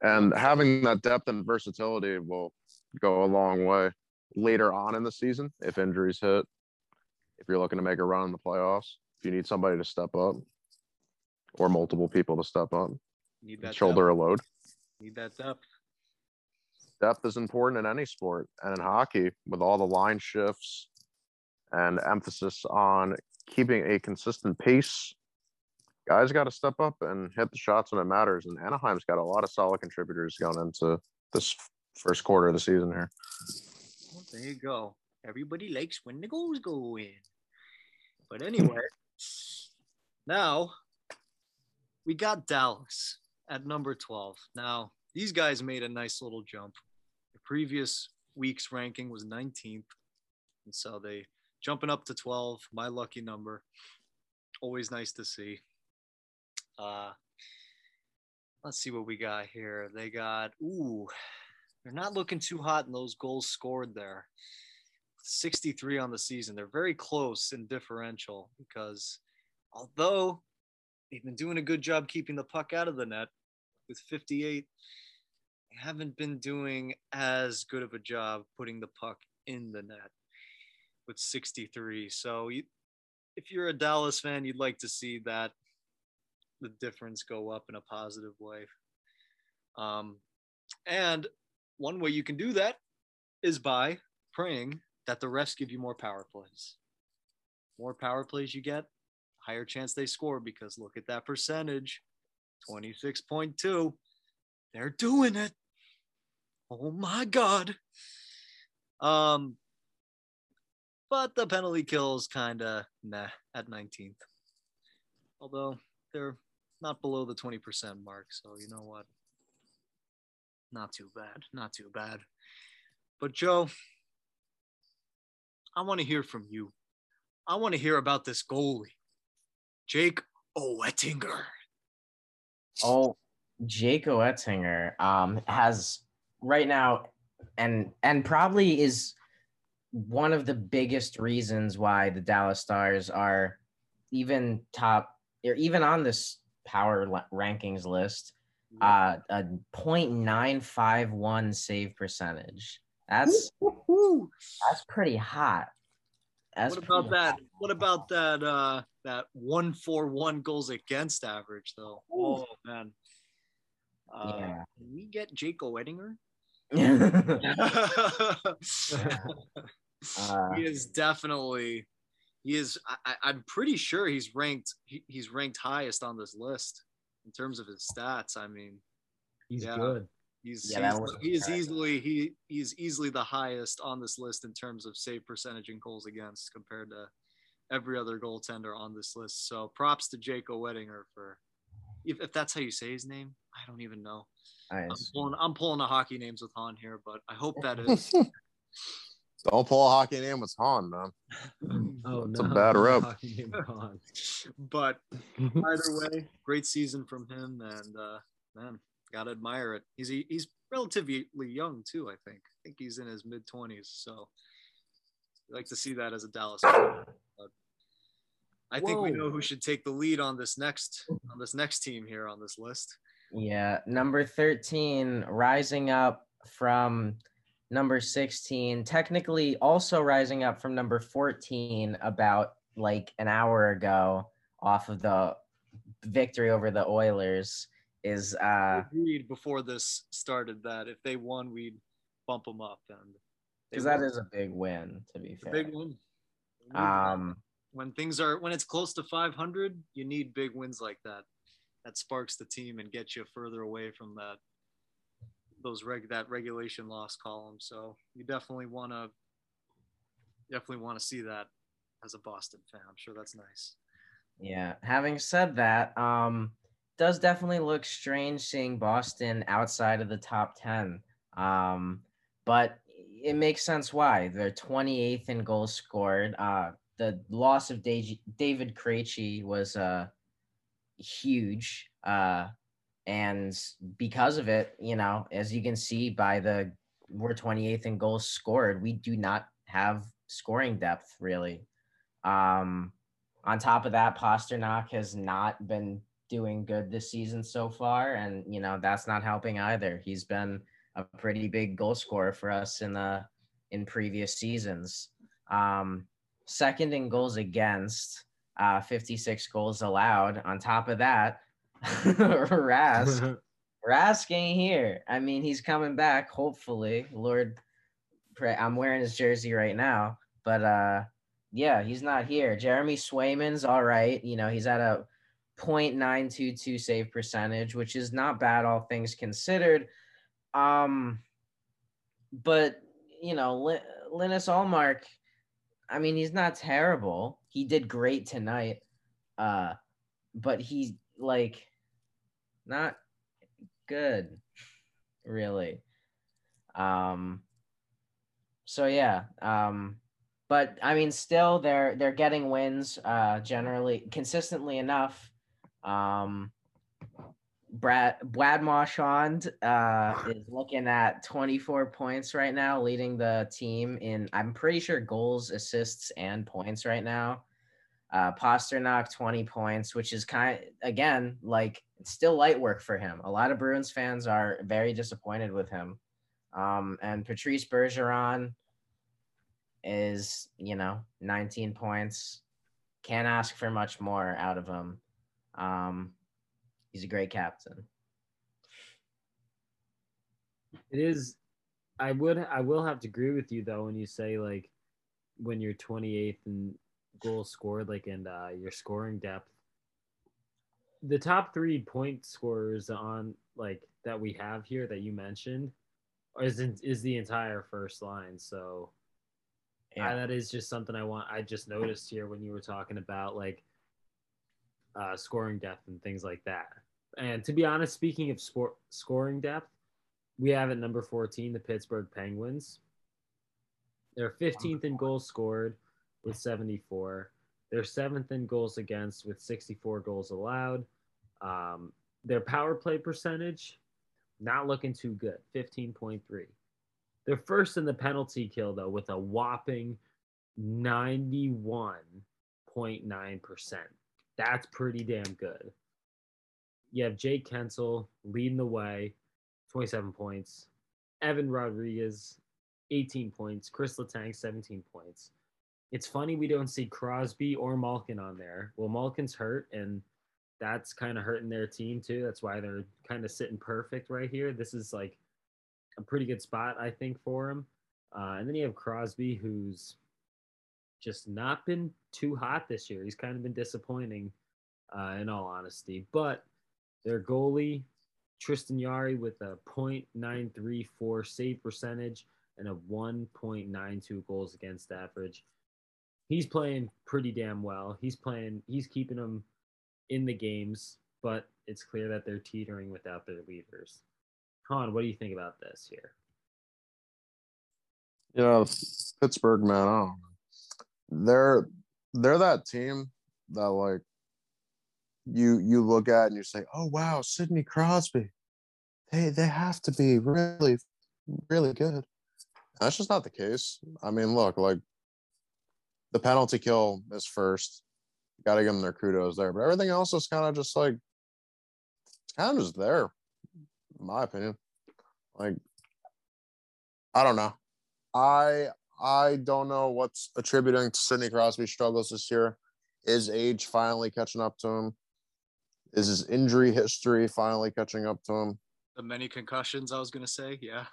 And having that depth and versatility will go a long way later on in the season if injuries hit, if you're looking to make a run in the playoffs, if you need somebody to step up or multiple people to step up, need that shoulder depth. a load. Need that depth. Depth is important in any sport and in hockey with all the line shifts and emphasis on keeping a consistent pace. Guys got to step up and hit the shots when it matters. And Anaheim's got a lot of solid contributors going into this first quarter of the season here. Well, there you go. Everybody likes when the goals go in. But anyway, now we got Dallas at number 12. Now, these guys made a nice little jump. Previous week's ranking was 19th. And so they jumping up to 12, my lucky number. Always nice to see. Uh let's see what we got here. They got ooh, they're not looking too hot in those goals scored there. 63 on the season. They're very close in differential because although they've been doing a good job keeping the puck out of the net with 58, they haven't been doing as good of a job putting the puck in the net with 63. So you, if you're a Dallas fan, you'd like to see that the difference go up in a positive way. Um, and one way you can do that is by praying that the refs give you more power plays. More power plays you get, higher chance they score because look at that percentage 26.2. They're doing it. Oh my God. Um, but the penalty kills kind of nah at 19th. Although they're not below the 20% mark, so you know what? Not too bad. Not too bad. But Joe, I want to hear from you. I want to hear about this goalie, Jake Oettinger. Oh, Jake Oettinger um, has right now, and and probably is one of the biggest reasons why the Dallas Stars are even top or even on this power rankings list. Uh, a 0.951 save percentage. That's that's pretty hot. That's what about that? Hot. What about that? Uh, that one four one goals against average though. Ooh. Oh man. Uh, yeah. Can we get Jake Oettinger? uh, he is definitely. He is. I, am pretty sure he's ranked. He, he's ranked highest on this list in terms of his stats. I mean, he's yeah. good. He's, yeah, he's he is easily he he's easily the highest on this list in terms of save percentage and goals against compared to every other goaltender on this list. So props to Jake Oettinger for if, if that's how you say his name. I don't even know. Nice. I'm pulling I'm pulling a hockey names with Han here, but I hope that is. Don't pull a hockey name with Han, man. oh it's no, a bad rep. but either way, great season from him, and uh, man, gotta admire it. He's he's relatively young too. I think. I think he's in his mid twenties. So, I'd like to see that as a Dallas. Fan. But I Whoa. think we know who should take the lead on this next on this next team here on this list. Yeah, number thirteen, rising up from number 16, technically also rising up from number 14 about like an hour ago off of the victory over the Oilers is uh agreed before this started that if they won we'd bump them up and because that is a big win to be fair. big win. Um when things are when it's close to 500 you need big wins like that that sparks the team and gets you further away from that those reg that regulation loss column. So you definitely want to definitely want to see that as a boston fan. I'm sure that's nice. Yeah. Having said that um does definitely look strange seeing boston outside of the top 10 um but it makes sense why. They're 28th in goals scored. Uh the loss of David Krejci was uh, huge, uh, and because of it, you know, as you can see by the we're 28th in goals scored, we do not have scoring depth really. Um, on top of that, Pastrnak has not been doing good this season so far, and you know that's not helping either. He's been a pretty big goal scorer for us in the in previous seasons. Um, second in goals against, uh, 56 goals allowed. On top of that, Rask, Rask ain't here. I mean, he's coming back, hopefully. Lord, pray. I'm wearing his jersey right now, but uh, yeah, he's not here. Jeremy Swayman's all right. You know, he's at a 0.922 save percentage, which is not bad, all things considered. Um, but you know, Linus Ullmark I mean, he's not terrible. He did great tonight. Uh, but he's like not good, really. Um, so yeah. Um, but I mean, still they're they're getting wins. Uh, generally consistently enough. Um, Brad Brad Marchand uh, is looking at 24 points right now, leading the team in I'm pretty sure goals, assists, and points right now. Uh, Pastrnak 20 points, which is kind of, again like it's still light work for him. A lot of Bruins fans are very disappointed with him. Um, and Patrice Bergeron is you know 19 points. Can't ask for much more out of him. Um, He's a great captain. It is. I would. I will have to agree with you though when you say like when you're 28th and goals scored, like and uh, your scoring depth. The top three point scorers on like that we have here that you mentioned is is the entire first line. So yeah. I, that is just something I want. I just noticed here when you were talking about like uh, scoring depth and things like that. And to be honest, speaking of sport scoring depth, we have at number 14 the Pittsburgh Penguins. They're 15th in goals scored with 74. They're seventh in goals against with 64 goals allowed. Um, their power play percentage, not looking too good, 15.3. They're first in the penalty kill, though, with a whopping 91.9%. That's pretty damn good you have Jake Guentzel leading the way, 27 points. Evan Rodrigues, 18 points. Chris Letang, 17 points. It's funny we don't see Crosby or Malkin on there. Well, Malkin's hurt, and that's kind of hurting their team too. That's why they're kind of sitting perfect right here. This is like a pretty good spot, I think, for him. Uh, and then you have Crosby, who's just not been too hot this year. He's kind of been disappointing, uh, in all honesty. But their goalie, Tristan Jarry, with a .934 save percentage and a 1.92 goals against average. He's playing pretty damn well. He's playing. He's keeping them in the games, but it's clear that they're teetering without their leaders. Han, what do you think about this here? Yeah, Pittsburgh, man. I They're they're that team that like you you look at and you say, "Oh wow, Sidney Crosby, they they have to be really really good." That's just not the case. I mean, look, like the penalty kill is first. Got to give them their kudos there, but everything else is kind of just like it's kind of just there, in my opinion. Like I don't know. I I don't know what's attributing to Sidney Crosby's struggles this year. Is age finally catching up to him? Is his injury history finally catching up to him? The many concussions I was gonna say, yeah.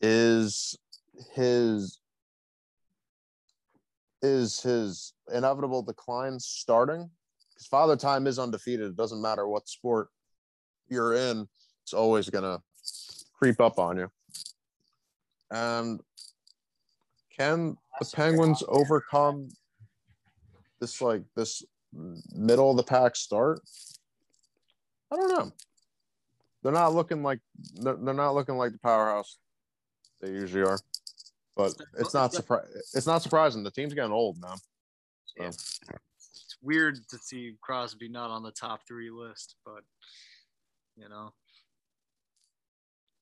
Is his is his inevitable decline starting? Because Father Time is undefeated. It doesn't matter what sport you're in, it's always gonna creep up on you. And can the Penguins overcome this like this middle of the pack start? I don't know. They're not looking like they're, they're not looking like the powerhouse they usually are. But it's not surpri- it's not surprising. The team's getting old now. So. Yeah. It's weird to see Crosby not on the top three list, but you know,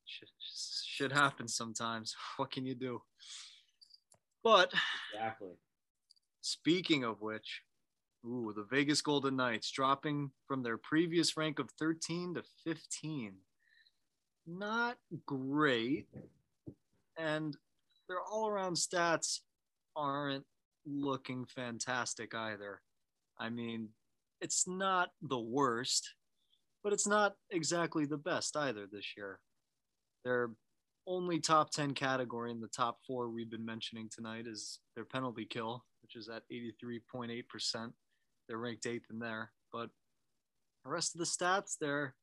shit, shit happens sometimes. What can you do? But Exactly. speaking of which, ooh, the Vegas Golden Knights dropping from their previous rank of 13 to 15. Not great. And their all around stats aren't looking fantastic either. I mean, it's not the worst, but it's not exactly the best either this year. Their only top 10 category in the top four we've been mentioning tonight is their penalty kill, which is at 83.8%. They're ranked eighth in there. But the rest of the stats, they're,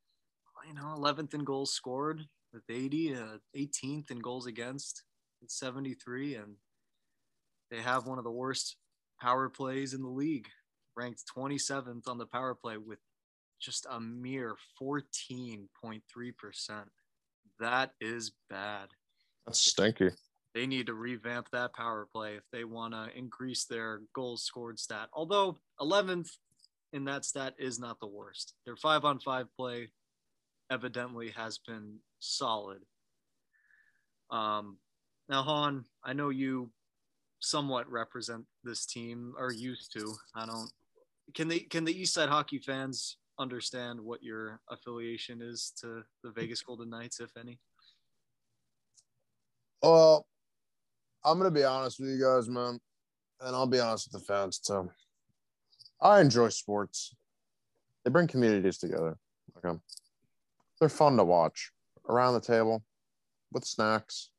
you know, 11th in goals scored with 80, uh, 18th in goals against with 73. And they have one of the worst power plays in the league, ranked 27th on the power play with just a mere 14.3%. That is bad. That's stinky. They need to revamp that power play if they want to increase their goals scored stat. Although 11th in that stat is not the worst. Their five on five play evidently has been solid. Um, now, Han, I know you somewhat represent this team or used to. I don't. Can they? Can the East Side hockey fans understand what your affiliation is to the Vegas Golden Knights, if any? Well, I'm gonna be honest with you guys, man, and I'll be honest with the fans too. I enjoy sports. They bring communities together. Okay, they're fun to watch around the table with snacks,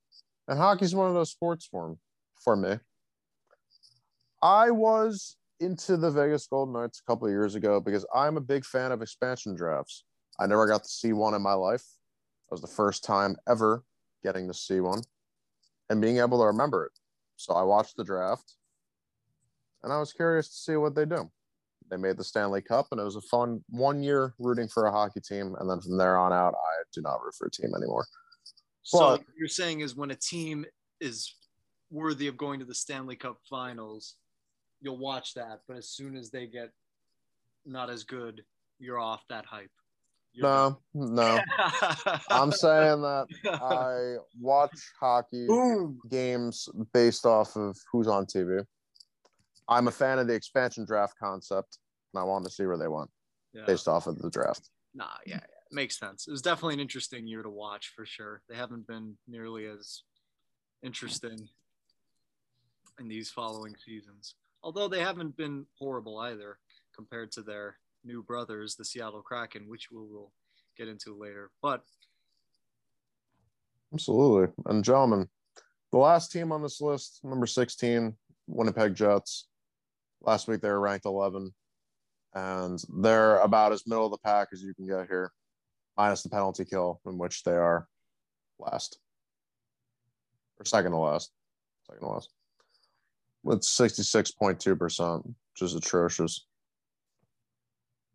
and hockey's one of those sports for for me. I was into the Vegas Golden Knights a couple of years ago because I'm a big fan of expansion drafts. I never got to see one in my life. That was the first time ever getting to see one and being able to remember it. So I watched the draft and I was curious to see what they do. They made the Stanley Cup and it was a fun one year rooting for a hockey team. And then from there on out, I do not root for a team anymore. So Well- what you're saying is when a team is worthy of going to the Stanley Cup Finals, you'll watch that. But as soon as they get not as good, you're off that hype. No, no. I'm saying that I watch hockey boom. games based off of who's on TV. I'm a fan of the expansion draft concept, and I want to see where they went Yeah. based off of the draft. Nah, yeah, yeah, makes sense. It was definitely an interesting year to watch for sure. They haven't been nearly as interesting in these following seasons. Although they haven't been horrible either compared to their new brothers, the Seattle Kraken, which we will get into later. But Absolutely. And gentlemen, the last team on this list, number 16, Winnipeg Jets. Last week they were ranked 11, and they're about as middle of the pack as you can get here, minus the penalty kill, in which they are last or second to last. Second to last. With 66.2%, which is atrocious.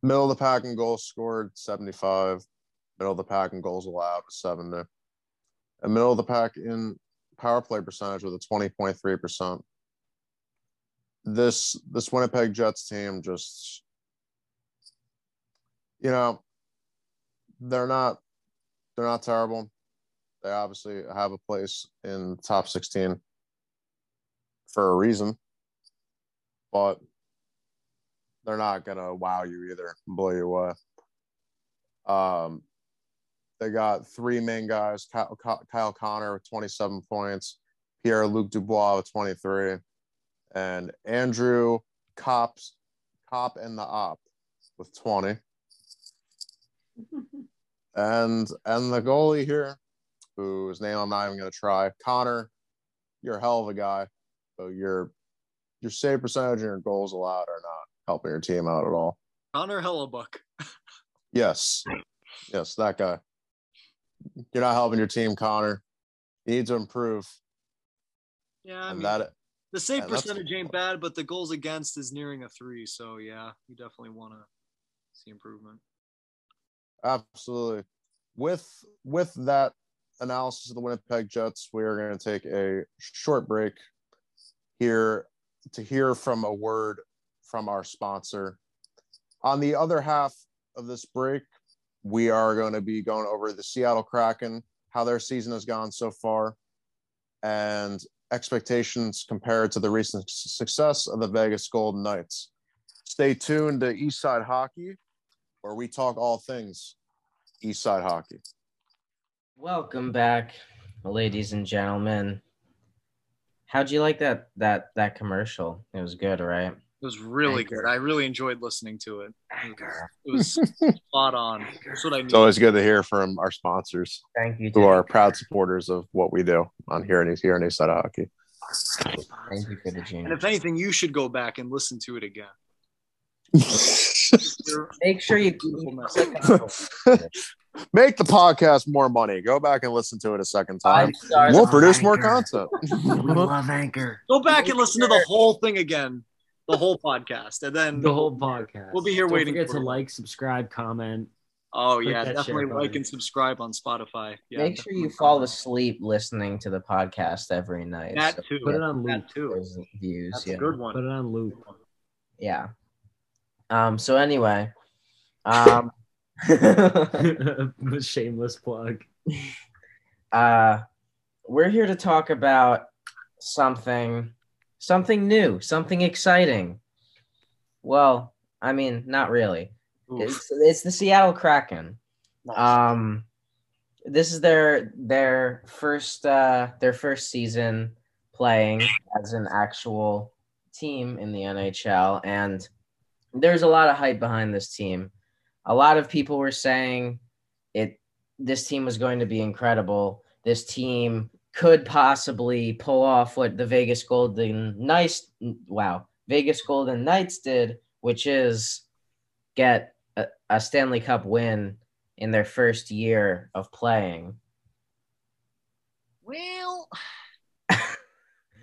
Middle of the pack in goals scored, 75. Middle of the pack in goals allowed, 70 and middle of the pack in power play percentage with a 20.3%. This this Winnipeg Jets team just you know they're not they're not terrible. They obviously have a place in top 16 for a reason. But they're not gonna wow you either, blow you away. Um they got three main guys: Kyle, Kyle Connor with 27 points, Pierre Luc Dubois with 23, and Andrew Cops, Cop and the Op with 20. and and the goalie here, whose name I'm not even gonna try, Connor. You're a hell of a guy, but your your save percentage and your goals allowed are not helping your team out at all. Connor Hellebuyck. yes, yes, that guy. You're not helping your team, Connor. You need to improve. Yeah, I mean, that the save yeah, percentage ain't bad, but the goals against is nearing a three. So yeah, you definitely want to see improvement. Absolutely. With with that analysis of the Winnipeg Jets, we are going to take a short break here to hear from a word from our sponsor. On the other half of this break, we are going to be going over the Seattle Kraken, how their season has gone so far, and expectations compared to the recent success of the Vegas Golden Knights. Stay tuned to Eastside Hockey, where we talk all things Eastside Hockey. Welcome back, ladies and gentlemen. How'd you like that that that commercial? It was good, right? It was really Anchor. good. I really enjoyed listening to it. Anchor. It was, it was spot on. That's what I It's always good to hear from our sponsors. Thank you. Who are proud supporters of what we do on here in here in Eastside Hockey. Thank you for the genius. And if anything, you should go back and listen to it again. Make sure you Google messages. make the podcast more money. Go back and listen to it a second time. We'll produce more content. we love Anchor. Go back and listen to the whole thing again the whole podcast, and then the whole podcast. We'll be here waiting. Don't waiting. Forget to like, subscribe, comment. Oh yeah, definitely like and subscribe on Spotify. Yeah, Make sure you fall asleep listening to the podcast every night. That so too. Put it on loop. That too. Views. That's yeah. a good one. Put it on loop. Yeah. Um. So anyway, um, shameless plug. Uh, we're here to talk about something something new, something exciting. Well, I mean, not really. It's, it's the Seattle Kraken. Nice. Um, this is their their first uh, their first season playing as an actual team in the NHL, and there's a lot of hype behind this team. A lot of people were saying it. This team was going to be incredible. This team could possibly pull off what the Vegas Golden Knights, wow, Vegas Golden Knights did, which is get a, a Stanley Cup win in their first year of playing. Well,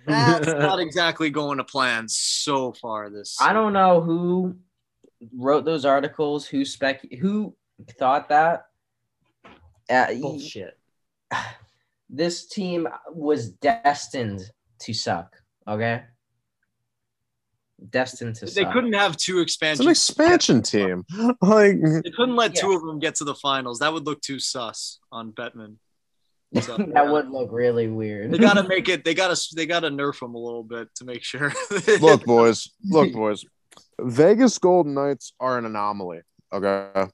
that's not exactly going to plan so far this I don't know who wrote those articles, who spec who thought that. Uh, Bullshit this team was destined to suck. Okay. Destined to they suck. couldn't have two expansions. It's an expansion team. Like they couldn't let yeah. two of them get to the finals. That would look too sus on Bettman. So, that yeah. would look really weird. They gotta make it. They gotta. They gotta nerf them a little bit to make sure. look, boys. Look, boys. Vegas Golden Knights are an anomaly. Okay.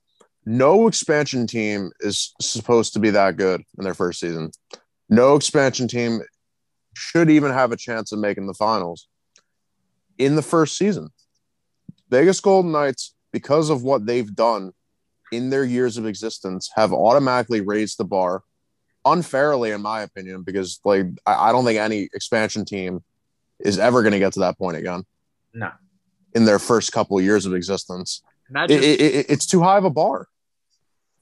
No expansion team is supposed to be that good in their first season. No expansion team should even have a chance of making the finals in the first season. Vegas Golden Knights, because of what they've done in their years of existence, have automatically raised the bar unfairly, in my opinion, because like I, don't think any expansion team is ever going to get to that point again. No. In their first couple of years of existence, Imagine it, it, it, it's too high of a bar.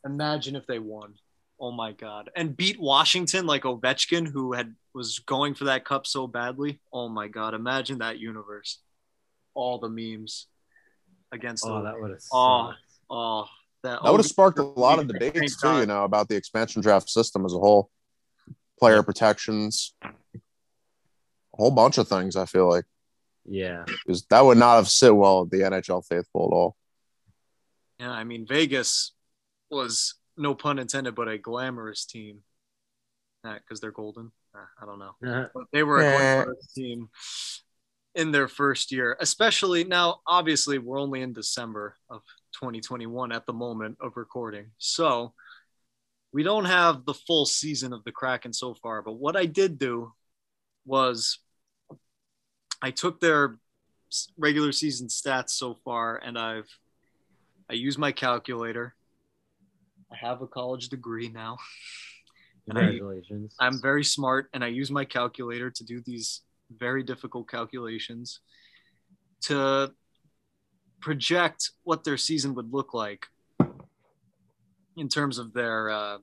Imagine if they won. Oh my god! And beat Washington like Ovechkin, who had was going for that cup so badly. Oh my god! Imagine that universe. All the memes against. Oh, that would have. Oh, oh, that, that would have sparked a lot of debates too. You know about the expansion draft system as a whole, player protections, a whole bunch of things. I feel like. Yeah. Because that would not have sit well with the NHL faithful at all. Yeah, I mean Vegas was no pun intended, but a glamorous team. Because they're golden. I don't know. Uh-huh. But they were a glamorous team in their first year, especially now. Obviously, we're only in December of 2021 at the moment of recording. So we don't have the full season of the Kraken so far, but what I did do was I took their regular season stats so far and I've I used my calculator. I have a college degree now. Congratulations. I, I'm very smart and I use my calculator to do these very difficult calculations to project what their season would look like in terms of their uh,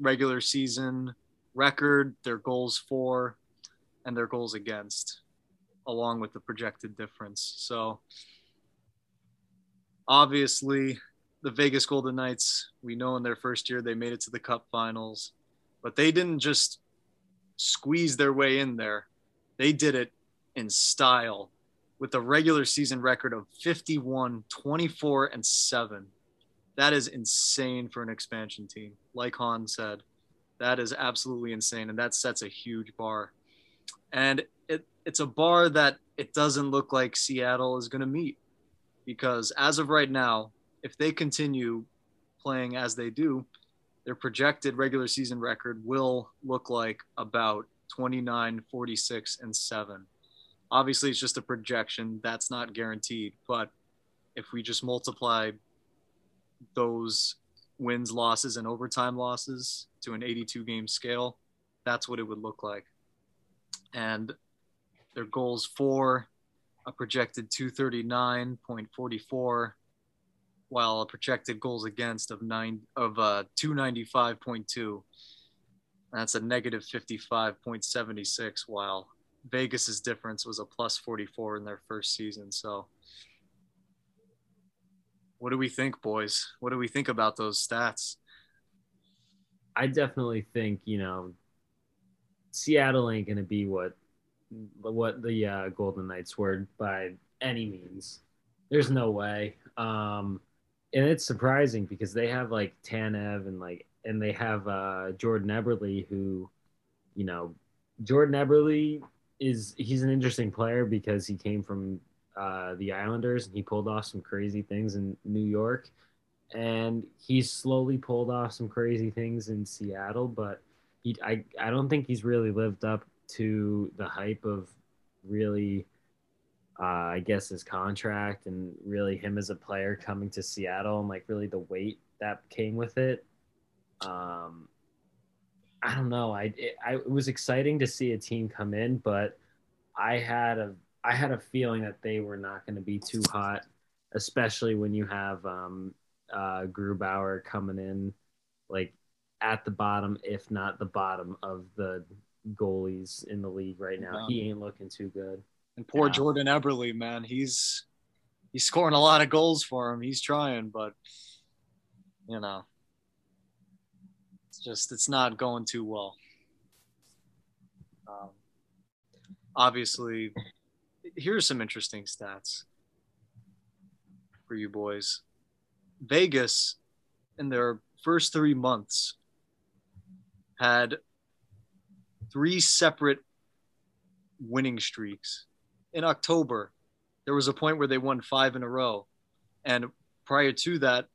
regular season record, their goals for, and their goals against, along with the projected difference. So, obviously, the Vegas Golden Knights, we know in their first year they made it to the Cup finals, but they didn't just squeeze their way in there. They did it in style with a regular season record of 51, 24, and 7. That is insane for an expansion team. Like Han said, that is absolutely insane. And that sets a huge bar. And it, it's a bar that it doesn't look like Seattle is going to meet because as of right now, if they continue playing as they do, their projected regular season record will look like about 29, 46, and 7. Obviously, it's just a projection. That's not guaranteed. But if we just multiply those wins, losses, and overtime losses to an 82 game scale, that's what it would look like. And their goals for a projected 239.44 while a projected goals against of nine of uh 295.2 that's a negative 55.76 while vegas's difference was a plus 44 in their first season so what do we think, boys? What do we think about those stats? I definitely think you know Seattle ain't gonna be what what the uh, Golden Knights were by any means. There's no way. Um, and it's surprising because they have like Tanev and like and they have uh, Jordan Eberle who, you know, Jordan Eberle is he's an interesting player because he came from uh, the Islanders, and he pulled off some crazy things in New York, and he's slowly pulled off some crazy things in Seattle. But he, I, I don't think he's really lived up to the hype of really, uh, I guess, his contract and really him as a player coming to Seattle and like really the weight that came with it. Um, I don't know. I it, I it was exciting to see a team come in, but I had a I had a feeling that they were not going to be too hot, especially when you have um, uh, Grubauer coming in like at the bottom, if not the bottom of the goalies in the league right now. He ain't looking too good. And poor yeah. Jordan Eberle, man, he's he's scoring a lot of goals for him. He's trying, but you know, it's just it's not going too well. Um, obviously, here's some interesting stats for you boys. Vegas, in their first three months, had three separate winning streaks. In October, there was a point where they won five in a row. And prior to that,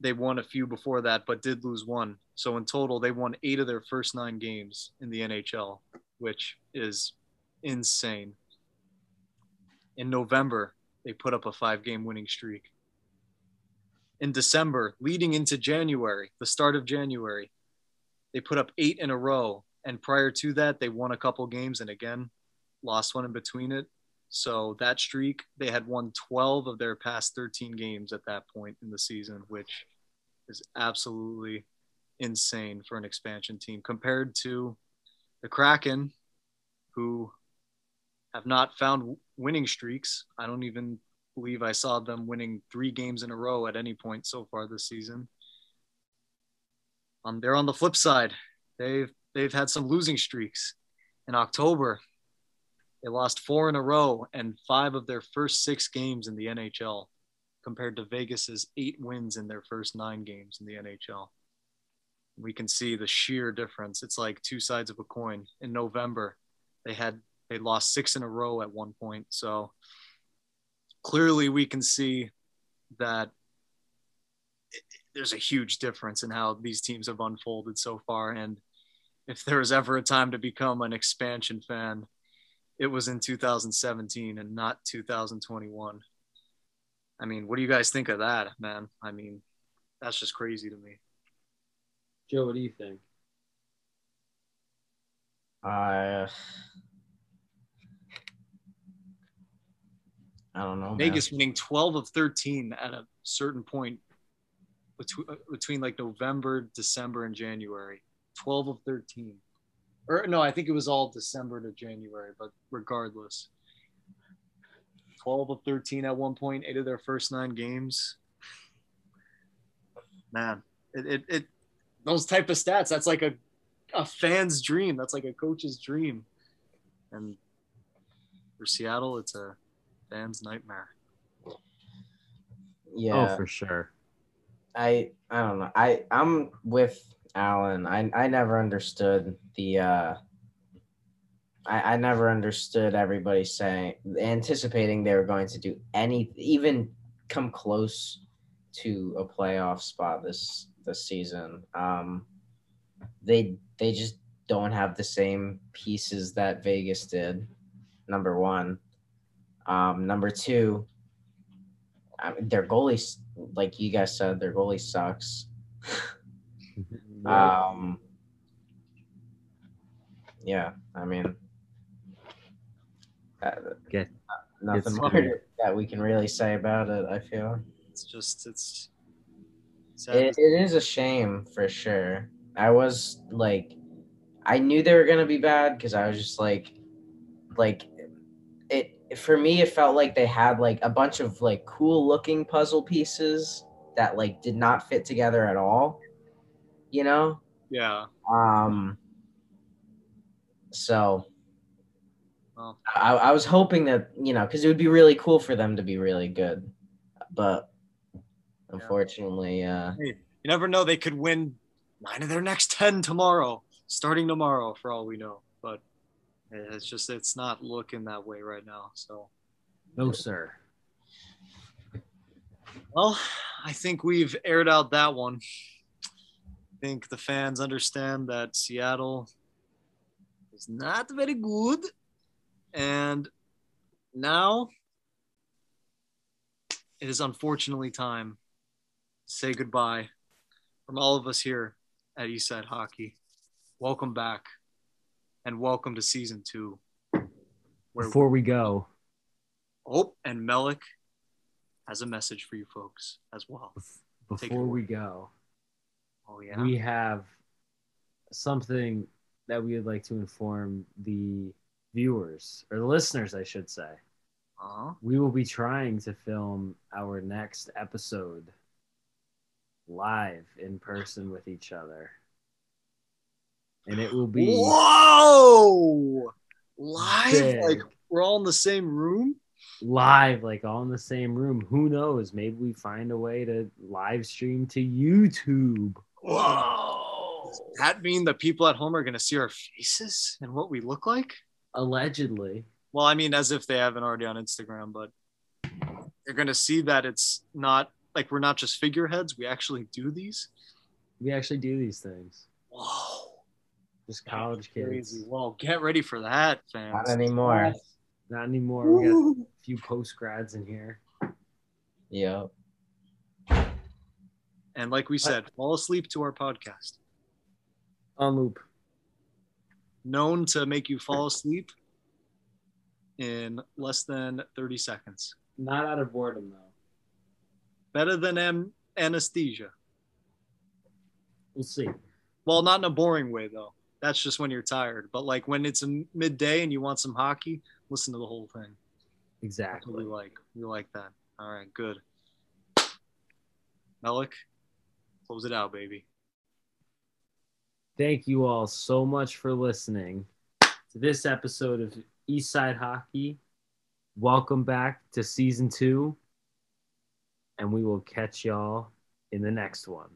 they won a few before that, but did lose one. So in total, they won eight of their first nine games in the NHL, which is insane in November, they put up a five game winning streak. In December, leading into January, the start of January, they put up eight in a row. And prior to that, they won a couple games and again lost one in between it. So that streak, they had won 12 of their past 13 games at that point in the season, which is absolutely insane for an expansion team compared to the Kraken, who have not found winning streaks. I don't even believe I saw them winning three games in a row at any point so far this season. Um, they're on the flip side. They've they've had some losing streaks. In October, they lost four in a row and five of their first six games in the NHL, compared to Vegas's eight wins in their first nine games in the NHL. We can see the sheer difference. It's like two sides of a coin. In November, they had they lost six in a row at one point. So clearly we can see that there's a huge difference in how these teams have unfolded so far. And if there was ever a time to become an expansion fan, it was in 2017 and not 2021. I mean, what do you guys think of that, man? I mean, that's just crazy to me. Joe, what do you think? Uh, I don't know. man. Vegas winning 12 of 13 at a certain point between, between like November, December, and January. 12 of 13. Or no, I think it was all December to January, but regardless. 12 of 13 at one point, eight of their first nine games. Man, it, it, it those type of stats, that's like a, a fan's dream. That's like a coach's dream. And for Seattle, it's a fan's nightmare. Yeah. Oh, for sure. I I don't know. I I'm with Alan. I I never understood the uh I, I never understood everybody saying anticipating they were going to do any even come close to a playoff spot this this season. Um they they just don't have the same pieces that Vegas did. Number one. Um number two, I mean, their goalie, like you guys said, their goalie sucks. Um, yeah, I mean, uh, Get- nothing more scary. that we can really say about it. I feel It's just, it's sad. it, it is a shame for sure. I was like, I knew they were gonna be bad because I was just like, like it for me. It felt like they had like a bunch of like cool looking puzzle pieces that like did not fit together at all. You know, yeah. Um. So. Well. I, I was hoping that you know because it would be really cool for them to be really good, but unfortunately, uh, You never know. They could win nine of their next 10 tomorrow, starting tomorrow, for all we know. But it's just, it's not looking that way right now. So, No, sir. well, I think we've aired out that one. I think the fans understand that Seattle is not very good. And now it is unfortunately time to say goodbye from all of us here at Eastside Hockey. Welcome back and welcome to season two. Before we go, Oh, and Melik has a message for you folks as well. Before we go, Oh yeah. we have something that we would like to inform the viewers or the listeners, I should say. uh-huh. We will be trying to film our next episode live in person with each other. And it will be Whoa! Live? big. Like we're all in the same room? live, like all in the same room. Who knows? Maybe we find a way to live stream to YouTube. Whoa! Does that mean the people at home are gonna see our faces and what we look like? Allegedly. Well, I mean, as if they haven't already on Instagram, but they're gonna see that it's not like we're not just figureheads. We actually do these. We actually do these things. Whoa! Just college kids. Crazy. Well, get ready for that, fans. not anymore. Not anymore. We got a few post grads in here. Yep. And like we said, fall asleep to our podcast. On loop. Known to make you fall asleep in less than 30 seconds. Not out of boredom though. Better than am- anesthesia. We'll see. Well, not in a boring way, though. That's just when you're tired. But like when it's a midday and you want some hockey, listen to the whole thing. Exactly. we like. We like that. All right, good. Melik, close it out, baby. Thank you all so much for listening to this episode of Eastside Hockey. Welcome back to season two. And we will catch y'all in the next one.